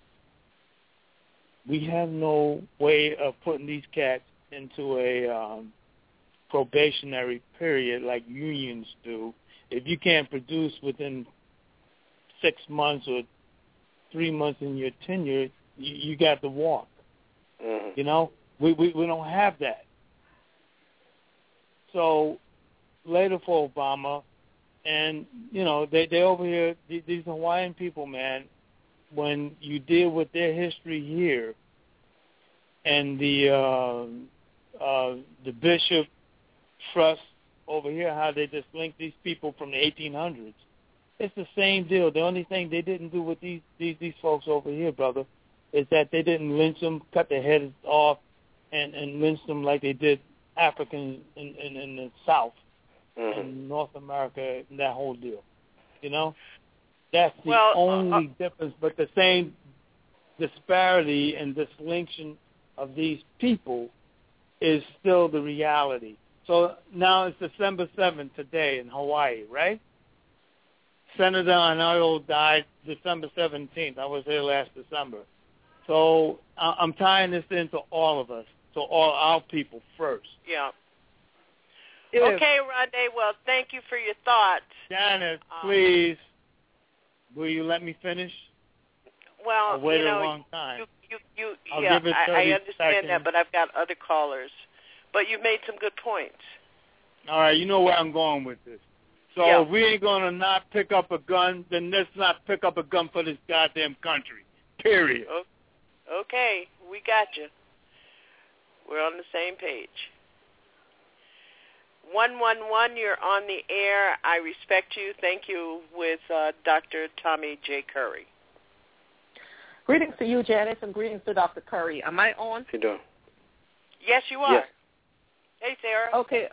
we have no way of putting these cats into a um, probationary period like unions do. If you can't produce within six months or three months in your tenure, you, you got to walk. Mm-hmm. You know, we, we we don't have that. So later for Obama, and you know they they over here these, these Hawaiian people, man. When you deal with their history here, and the uh, uh, the bishop trust over here, how they just link these people from the 1800s. It's the same deal. The only thing they didn't do with these these these folks over here, brother, is that they didn't lynch them, cut their heads off, and and lynch them like they did Africans in in, in the South, mm-hmm. in North America, and that whole deal. You know, that's the well, only uh, difference. But the same disparity and distinction of these people is still the reality. So now it's December 7th today in Hawaii, right? Senator Arnold died December 17th. I was here last December. So I'm tying this into all of us, to all our people first. Yeah. If, okay, Rondé. Well, thank you for your thoughts. Janet, um, please, will you let me finish? Well, I waited you know, a long time. You, you, you, I'll yeah, I, I understand seconds. that, but I've got other callers. But you made some good points. All right, you know where I'm going with this. So Yeah. if we ain't gonna not pick up a gun, then let's not pick up a gun for this goddamn country. Period. Okay, we got you. We're on the same page. 111, you're on the air. I respect you. Thank you with uh, Dr. Tommy J. Curry. Greetings to you, Janice, and greetings to Dr. Curry. Am I on? you doing? Yes, you are. Yes. Hey, Sarah. Okay.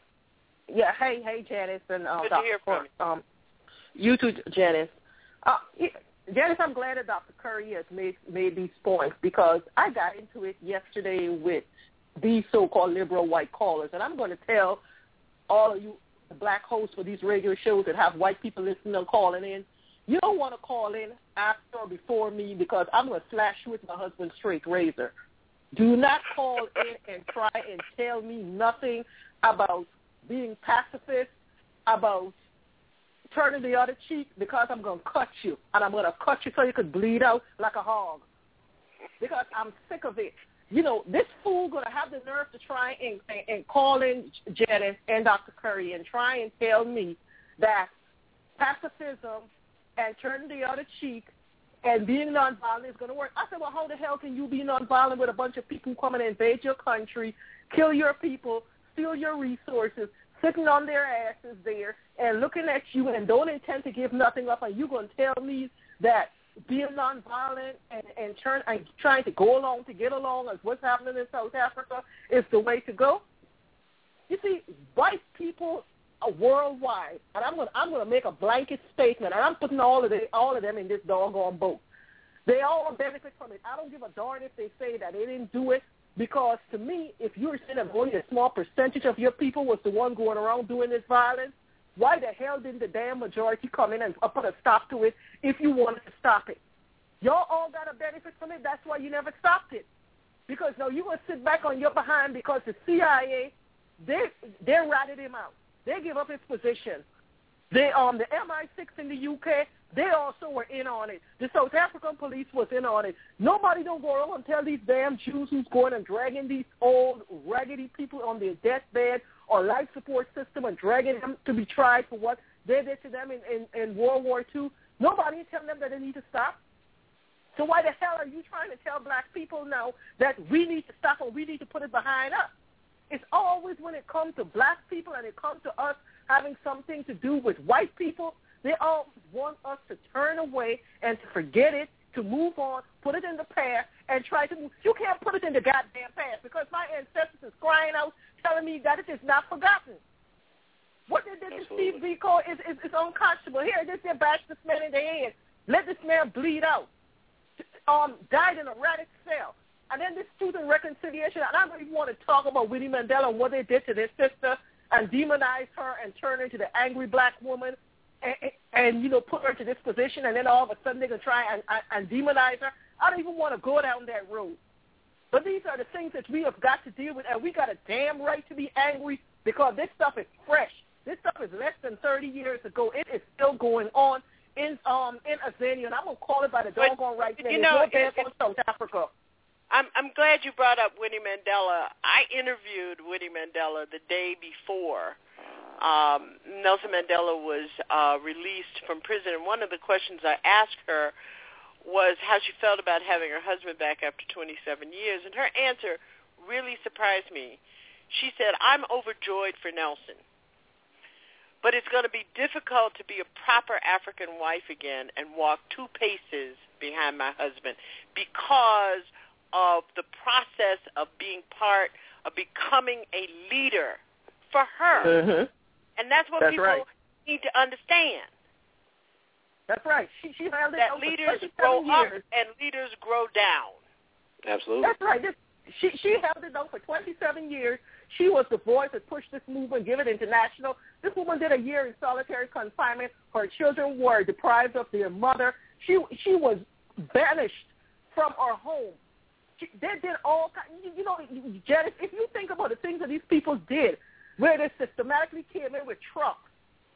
Yeah. Hey, hey, Janice, and uh, Good to Dr. hear from Cur- Um, you too, Janice. Uh, Janice, I'm glad that Dr. Curry has made made these points because I got into it yesterday with these so-called liberal white callers, and I'm going to tell all of you the black hosts for these radio shows that have white people listening and calling in. You don't want to call in after or before me because I'm going to slash you with my husband's straight razor. Do not call in and try and tell me nothing about being pacifist, about turning the other cheek because I'm going to cut you. And I'm going to cut you so you could bleed out like a hog. Because I'm sick of it. You know, this fool going to have the nerve to try and, and, and call in Janice and Dr. Curry and try and tell me that pacifism and turning the other cheek and being nonviolent is going to work. I said, well, how the hell can you be nonviolent with a bunch of people who come and invade your country, kill your people, steal your resources, sitting on their asses there and looking at you and don't intend to give nothing up, and you going to tell me that being nonviolent and, and, turn, and trying to go along to get along as what's happening in South Africa is the way to go? You see, white people worldwide, and I'm gonna I'm gonna make a blanket statement, and I'm putting all of the, all of them in this doggone boat. They all benefit from it. I don't give a darn if they say that they didn't do it, because to me, if you're saying that only a small percentage of your people was the one going around doing this violence, why the hell didn't the damn majority come in and put a stop to it if you wanted to stop it? Y'all all got a benefit from it. That's why you never stopped it. Because now you gonna sit back on your behind because the CIA they they ratted him out. They give up his position. They um the MI6 in the UK, they also were in on it. The South African police was in on it. Nobody don't go around and tell these damn Jews who's going and dragging these old raggedy people on their deathbed or life support system and dragging them to be tried for what they did to them in, in, in World War II. Nobody is telling them that they need to stop. So why the hell are you trying to tell black people now that we need to stop or we need to put it behind us? It's always when it comes to black people and it comes to us having something to do with white people, they always want us to turn away and to forget it, to move on, put it in the past, and try to move. You can't put it in the goddamn past because my ancestors is crying out, telling me that it is not forgotten. What they did to Steve Biko is, is, is unconscionable. Here, this they bash this man in the head. Let this man bleed out. Um, died in a radic cell. And then this Truth and Reconciliation, and I don't even want to talk about Winnie Mandela and what they did to their sister and demonize her and turn her into the angry black woman and, and, you know, put her into this position and then all of a sudden they're going to try and, and, and demonize her. I don't even want to go down that road. But these are the things that we have got to deal with, and we got a damn right to be angry because this stuff is fresh. This stuff is less than 30 years ago. It is still going on in um in Azania, and I'm gonna call it by the doggone right thing. You know, it's bad South Africa. I'm I'm glad you brought up Winnie Mandela. I interviewed Winnie Mandela the day before um, Nelson Mandela was uh, released from prison, and one of the questions I asked her was how she felt about having her husband back after 27 years, and her answer really surprised me. She said, "I'm overjoyed for Nelson." But it's going to be difficult to be a proper African wife again and walk two paces behind my husband because of the process of being part of becoming a leader for her. Mm-hmm. And that's what That's people right. need to understand. That's right. She she held it That over leaders 27 grow years. up and leaders grow down. Absolutely. That's right. This, she she held it down for 27 years. She was the voice that pushed this movement, give it international. This woman did a year in solitary confinement. Her children were deprived of their mother. She she was banished from her home. They did all. You, you know, Janice, if you think about the things that these people did, where they systematically came in with trucks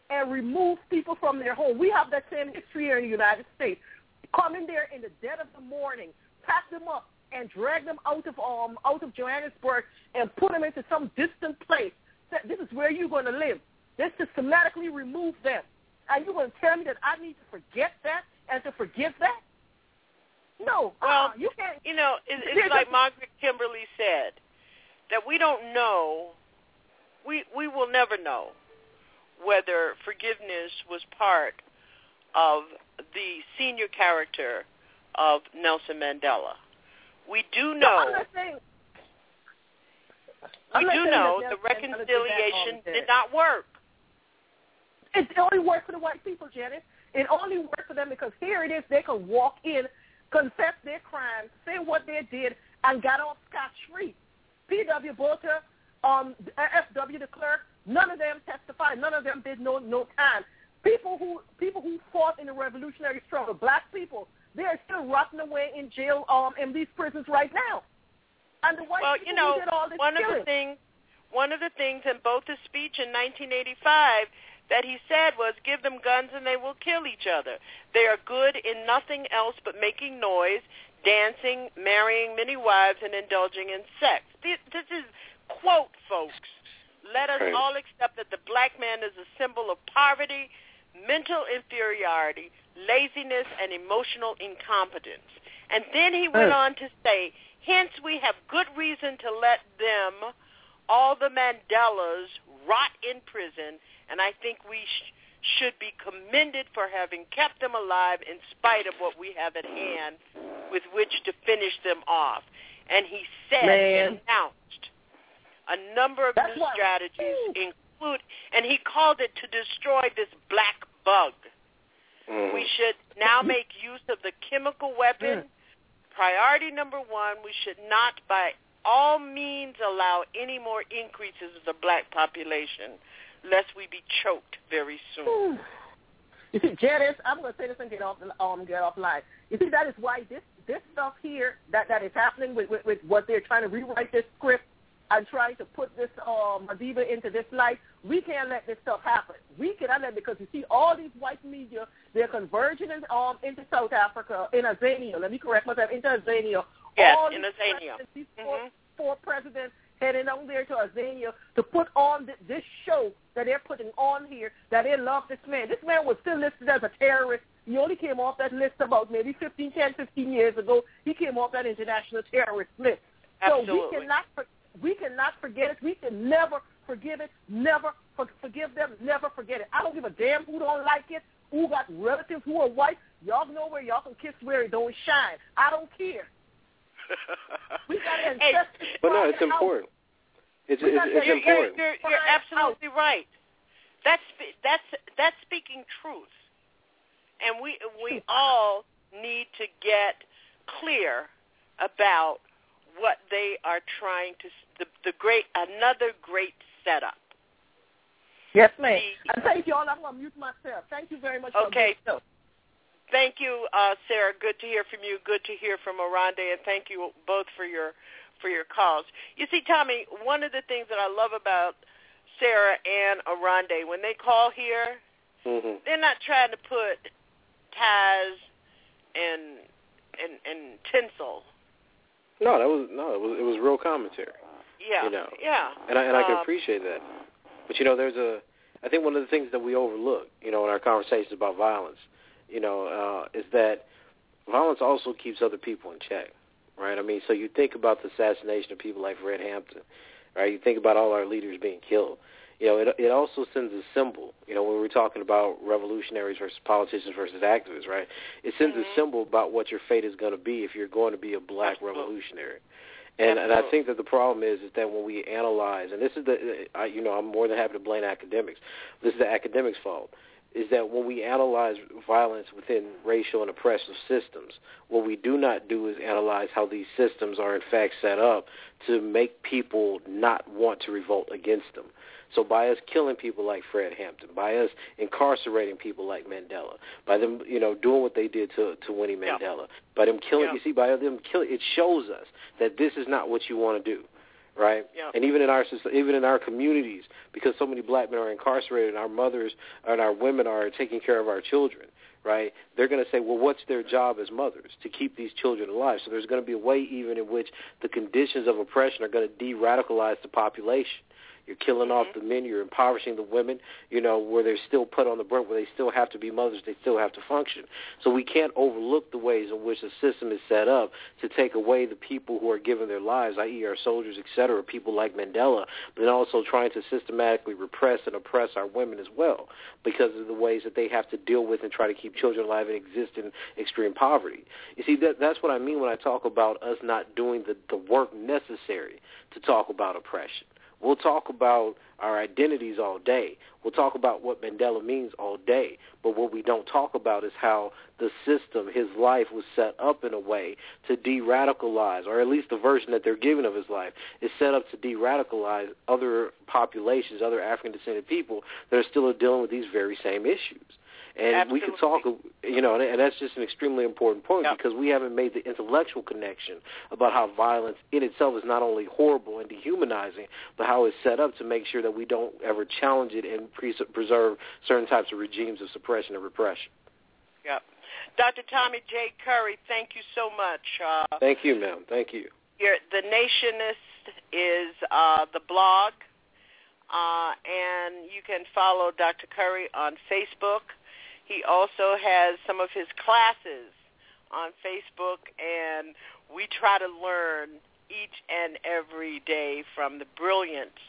and removed people from their home. We have that same history here in the United States. Come in there in the dead of the morning, pack them up, and drag them out of um out of Johannesburg and put them into some distant place. This is where you're going to live. They systematically remove them, and you're going to tell me that I need to forget that and to forgive that? No, Well, uh, you can't. You know, it, There's it's like Margaret Kimberly said that we don't know. We we will never know whether forgiveness was part of the senior character of Nelson Mandela. We do know. Saying. We do know the Nelson Mandela did that all reconciliation did not work. It only worked for the white people, Janet. It only worked for them because here it is, they can walk in, confess their crimes, say what they did, and got off scot-free. P.W. Botha, um, F.W. de Klerk, none of them testified. None of them did no no time. People who people who fought in the revolutionary struggle, black people, they are still rotting away in jail um, in these prisons right now. And the white well, people you know, who did all this one of the things, one of the things in Botha's speech in 1985 that he said was, "Give them guns and they will kill each other. They are good in nothing else but making noise, dancing, marrying many wives, and indulging in sex." This, this is quote, folks. Let us all accept that the black man is a symbol of poverty, mental inferiority, laziness, and emotional incompetence. And then he went on to say, hence we have good reason to let them, all the Mandelas, rot in prison, and I think we sh- should be commended for having kept them alive in spite of what we have at hand with which to finish them off. And he said, Man. announced a number of That's new why- strategies, include, and he called it to destroy this black bug. Mm. We should now make use of the chemical weapon. Priority number one, we should not by all means allow any more increases of the black population, lest we be choked very soon. You see, Janice, I'm going to say this and get off um get off line. You see, that is why this this stuff here that that is happening with with, with what they're trying to rewrite this script and trying to put this uh, Madiba into this life. We can't let this stuff happen. We cannot let because you see all these white media, they're converging in, um, into South Africa, in Azania. Let me correct myself, into Azania. Yes, all in these Azania. presidents, These four, mm-hmm. four presidents heading on there to Azania to put on th- this show that they're putting on here, that they love this man. This man was still listed as a terrorist. He only came off that list about maybe 15, 10, 15 years ago. He came off that international terrorist list. Absolutely. So we cannot we cannot forget it. We can never forgive it. Never for- forgive them. Never forget it. I don't give a damn who don't like it. Who got relatives who are white. Y'all know where y'all can kiss where it don't shine. I don't care. We got ancestors. But no, it's important. It's, it's, it's you're, important. You're, you're, you're absolutely right. That's that's that's speaking truth, and we we all need to get clear about what they are trying to s- the the great another great setup. Yes, ma'am. And thank you all. I'm going to mute myself. Thank you very much. Okay. Thank you, uh, Sarah. Good to hear from you. Good to hear from Arande, and thank you both for your for your calls. You see, Tommy, one of the things that I love about Sarah and Arande when they call here, hmm they're not trying to put ties and and and tinsel. No, that was no, it was it was real commentary. Yeah, You know. yeah. and I and I can Um, appreciate that. But you know, there's a I think one of the things that we overlook, you know, in our conversations about violence, you know, uh, is that violence also keeps other people in check, right? I mean, so you think about the assassination of people like Fred Hampton, right? You think about all our leaders being killed. You know, it it also sends a symbol. You know, when we're talking about revolutionaries versus politicians versus activists, right? It sends a symbol about what your fate is going to be if you're going to be a black revolutionary. And and I think that the problem is is that when we analyze, and this is the, I, you know, I'm more than happy to blame academics. This is the academics' fault. Is that when we analyze violence within racial and oppressive systems, what we do not do is analyze how these systems are in fact set up to make people not want to revolt against them. So by us killing people like Fred Hampton, by us incarcerating people like Mandela, by them, you know, doing what they did to to Winnie Mandela, by them killing, you see, by them killing, it shows us that this is not what you want to do, right? Yeah. And even in our even in our communities, because so many black men are incarcerated, and our mothers and our women are taking care of our children. Right? They're going to say, well, what's their job as mothers to keep these children alive? So there's going to be a way even in which the conditions of oppression are going to de-radicalize the population. You're killing off mm-hmm. the men. You're impoverishing the women. You know where they're still put on the brink, where they still have to be mothers. They still have to function. So we can't overlook the ways in which the system is set up to take away the people who are giving their lives, i.e., our soldiers, et cetera, people like Mandela, but then also trying to systematically repress and oppress our women as well because of the ways that they have to deal with and try to keep children alive and exist in extreme poverty. You see, that, that's what I mean when I talk about us not doing the, the work necessary to talk about oppression. We'll talk about our identities all day. We'll talk about what Mandela means all day. But what we don't talk about is how the system, his life, was set up in a way to de-radicalize, or at least the version that they're giving of his life is set up to de-radicalize other populations, other African-descended people that are still dealing with these very same issues. And we could talk, you know, and that's just an extremely important point because we haven't made the intellectual connection about how violence in itself is not only horrible and dehumanizing, but how it's set up to make sure that we don't ever challenge it and pre- preserve certain types of regimes of suppression and repression. Yep. Dr. Tommy J. Curry, thank you so much. Uh, Thank you, ma'am. Thank you. Your, the Nationist is uh, the blog, uh, and you can follow Dr. Curry on Facebook. He also has some of his classes on Facebook, and we try to learn each and every day from the brilliance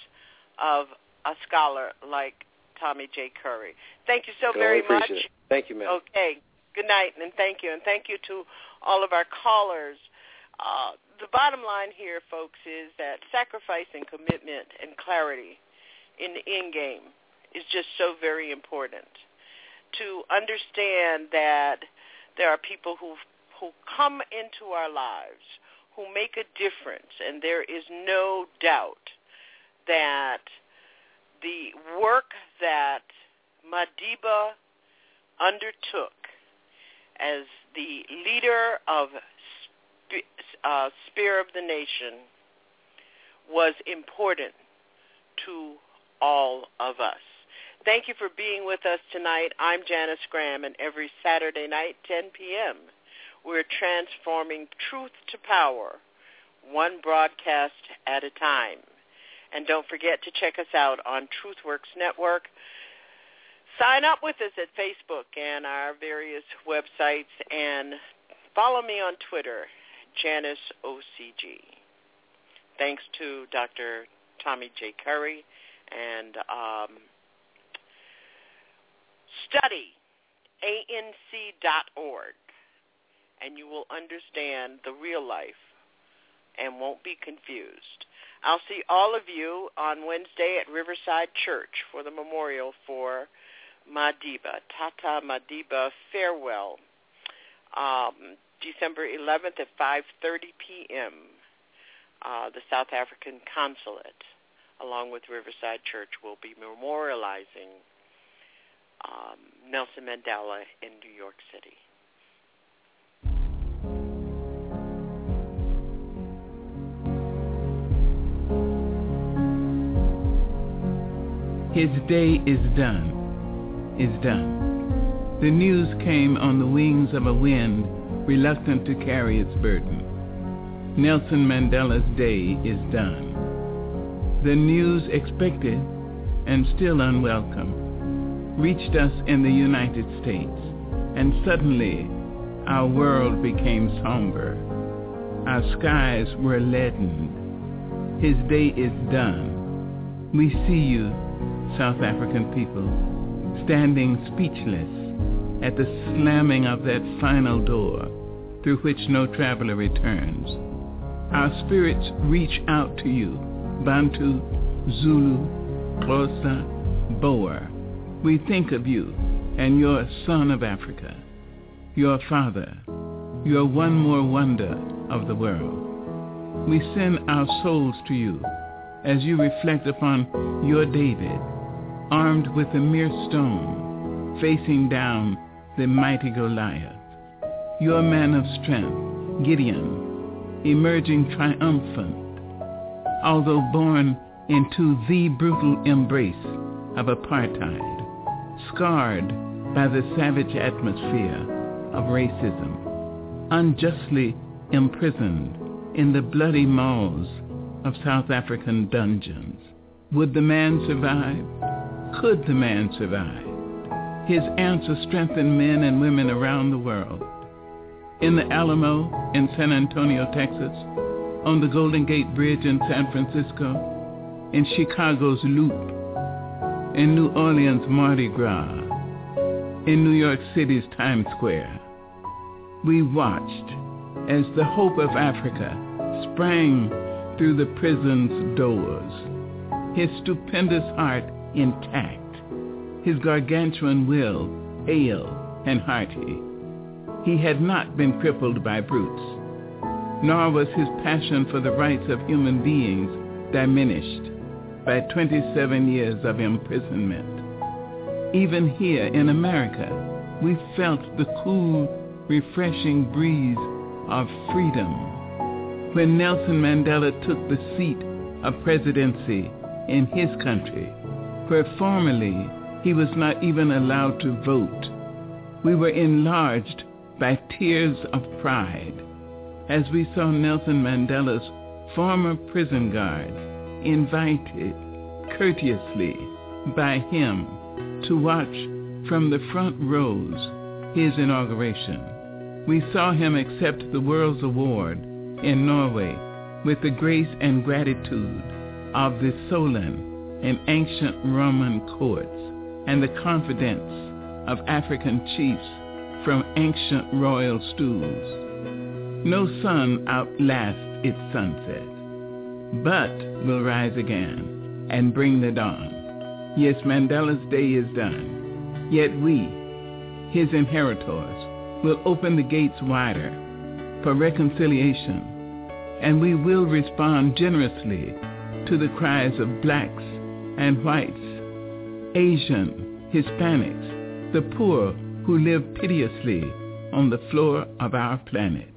of a scholar like Tommy J. Curry. Thank you so very much. it. Thank you, ma'am. Okay. Good night, and thank you. And thank you to all of our callers. Uh, the bottom line here, folks, is that sacrifice and commitment and clarity in the end game is just so very important. To understand that there are people who who come into our lives who make a difference, and there is no doubt that the work that Madiba undertook as the leader of uh, Spear of the Nation was important to all of us. Thank you for being with us tonight. I'm Janice Graham, and every Saturday night, 10 p.m., we're transforming truth to power, one broadcast at a time. And don't forget to check us out on TruthWorks Network. Sign up with us at Facebook and our various websites, and follow me on Twitter, Janice OCG. Thanks to Dr. Tommy J. Curry and um, study anc.org and you will understand the real life and won't be confused. I'll see all of you on Wednesday at Riverside Church for the memorial for Madiba, Tata Madiba Farewell, um, December 11th at 5.30 p.m. Uh, the South African Consulate, along with Riverside Church, will be memorializing um, Nelson Mandela in New York City. His day is done, is done. The news came on the wings of a wind reluctant to carry its burden. Nelson Mandela's day is done. The news expected and still unwelcome reached us in the United States, and suddenly our world became somber. Our skies were leaden. His day is done. We see you South African people, standing speechless at the slamming of that final door through which no traveler returns. Our spirits reach out to you, Bantu, Zulu, Xhosa, Boer. We think of you and your son of Africa, your father, your one more wonder of the world. We send our souls to you as you reflect upon your David, armed with a mere stone, facing down the mighty Goliath. Your man of strength, Gideon, emerging triumphant, although born into the brutal embrace of apartheid, scarred by the savage atmosphere of racism, unjustly imprisoned in the bloody maws of South African dungeons. Would the man survive? Could the man survive? His answer strengthened men and women around the world. In the Alamo in San Antonio, Texas, on the Golden Gate Bridge in San Francisco, in Chicago's Loop, in New Orleans' Mardi Gras, in New York City's Times Square. We watched as the hope of Africa sprang through the prison's doors, his stupendous heart intact, his gargantuan will hale and hearty. He had not been crippled by brutes, nor was his passion for the rights of human beings diminished by 27 years of imprisonment. Even here in America, we felt the cool, refreshing breeze of freedom when Nelson Mandela took the seat of presidency in his country where formerly he was not even allowed to vote. We were enlarged by tears of pride as we saw Nelson Mandela's former prison guards invited courteously by him to watch from the front rows his inauguration. We saw him accept the World's Award in Norway with the grace and gratitude of the Solon in ancient Roman courts and the confidence of African chiefs from ancient royal stools. No sun outlasts its sunset, but will rise again and bring the dawn. Yes, Mandela's day is done, yet we, his inheritors, will open the gates wider for reconciliation, and we will respond generously to the cries of blacks and whites, Asian, Hispanics, the poor who live piteously on the floor of our planet.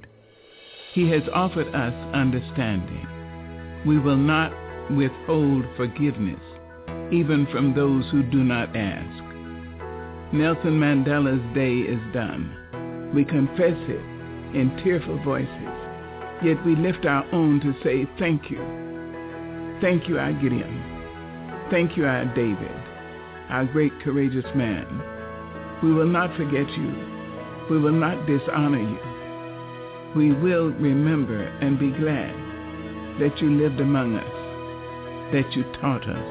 He has offered us understanding. We will not withhold forgiveness, even from those who do not ask. Nelson Mandela's day is done. We confess it in tearful voices, yet we lift our own to say thank you. Thank you, our Gideon. Thank you, our David, our great courageous man. We will not forget you. We will not dishonor you. We will remember and be glad that you lived among us, that you taught us,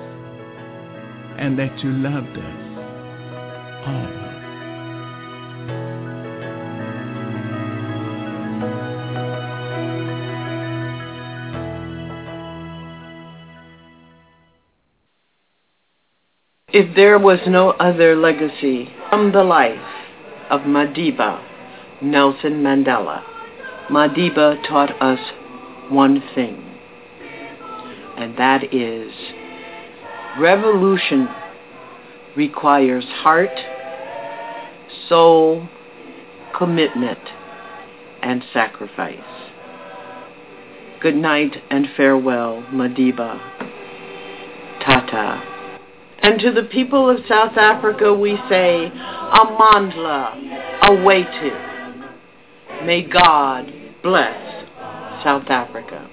and that you loved us all. If there was no other legacy from the life of Madiba Nelson Mandela, Madiba taught us one thing, and that is revolution requires heart, soul, commitment, and sacrifice. Good night and farewell, Madiba. Tata. And to the people of South Africa we say, Amandla, Awethu. May God bless South Africa.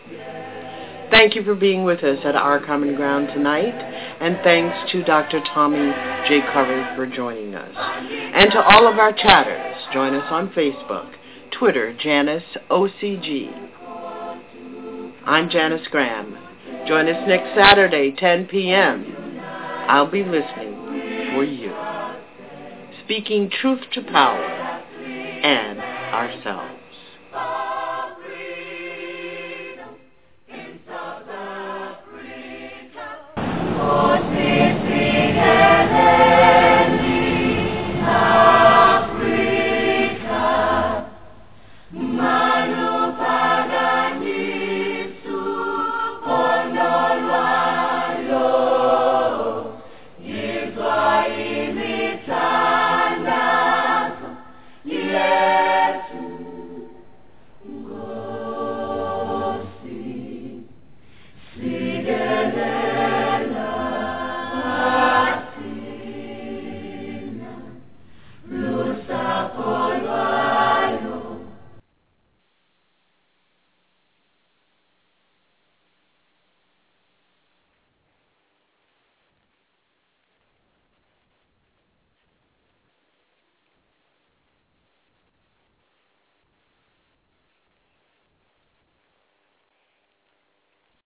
Thank you for being with us at Our Common Ground tonight, and thanks to Dr. Tommy J. Curry for joining us. And to all of our chatters, join us on Facebook, Twitter, Janice OCG. I'm Janice Graham. Join us next Saturday, 10 p.m. I'll be listening for you. Speaking truth to power and ourselves. Lord.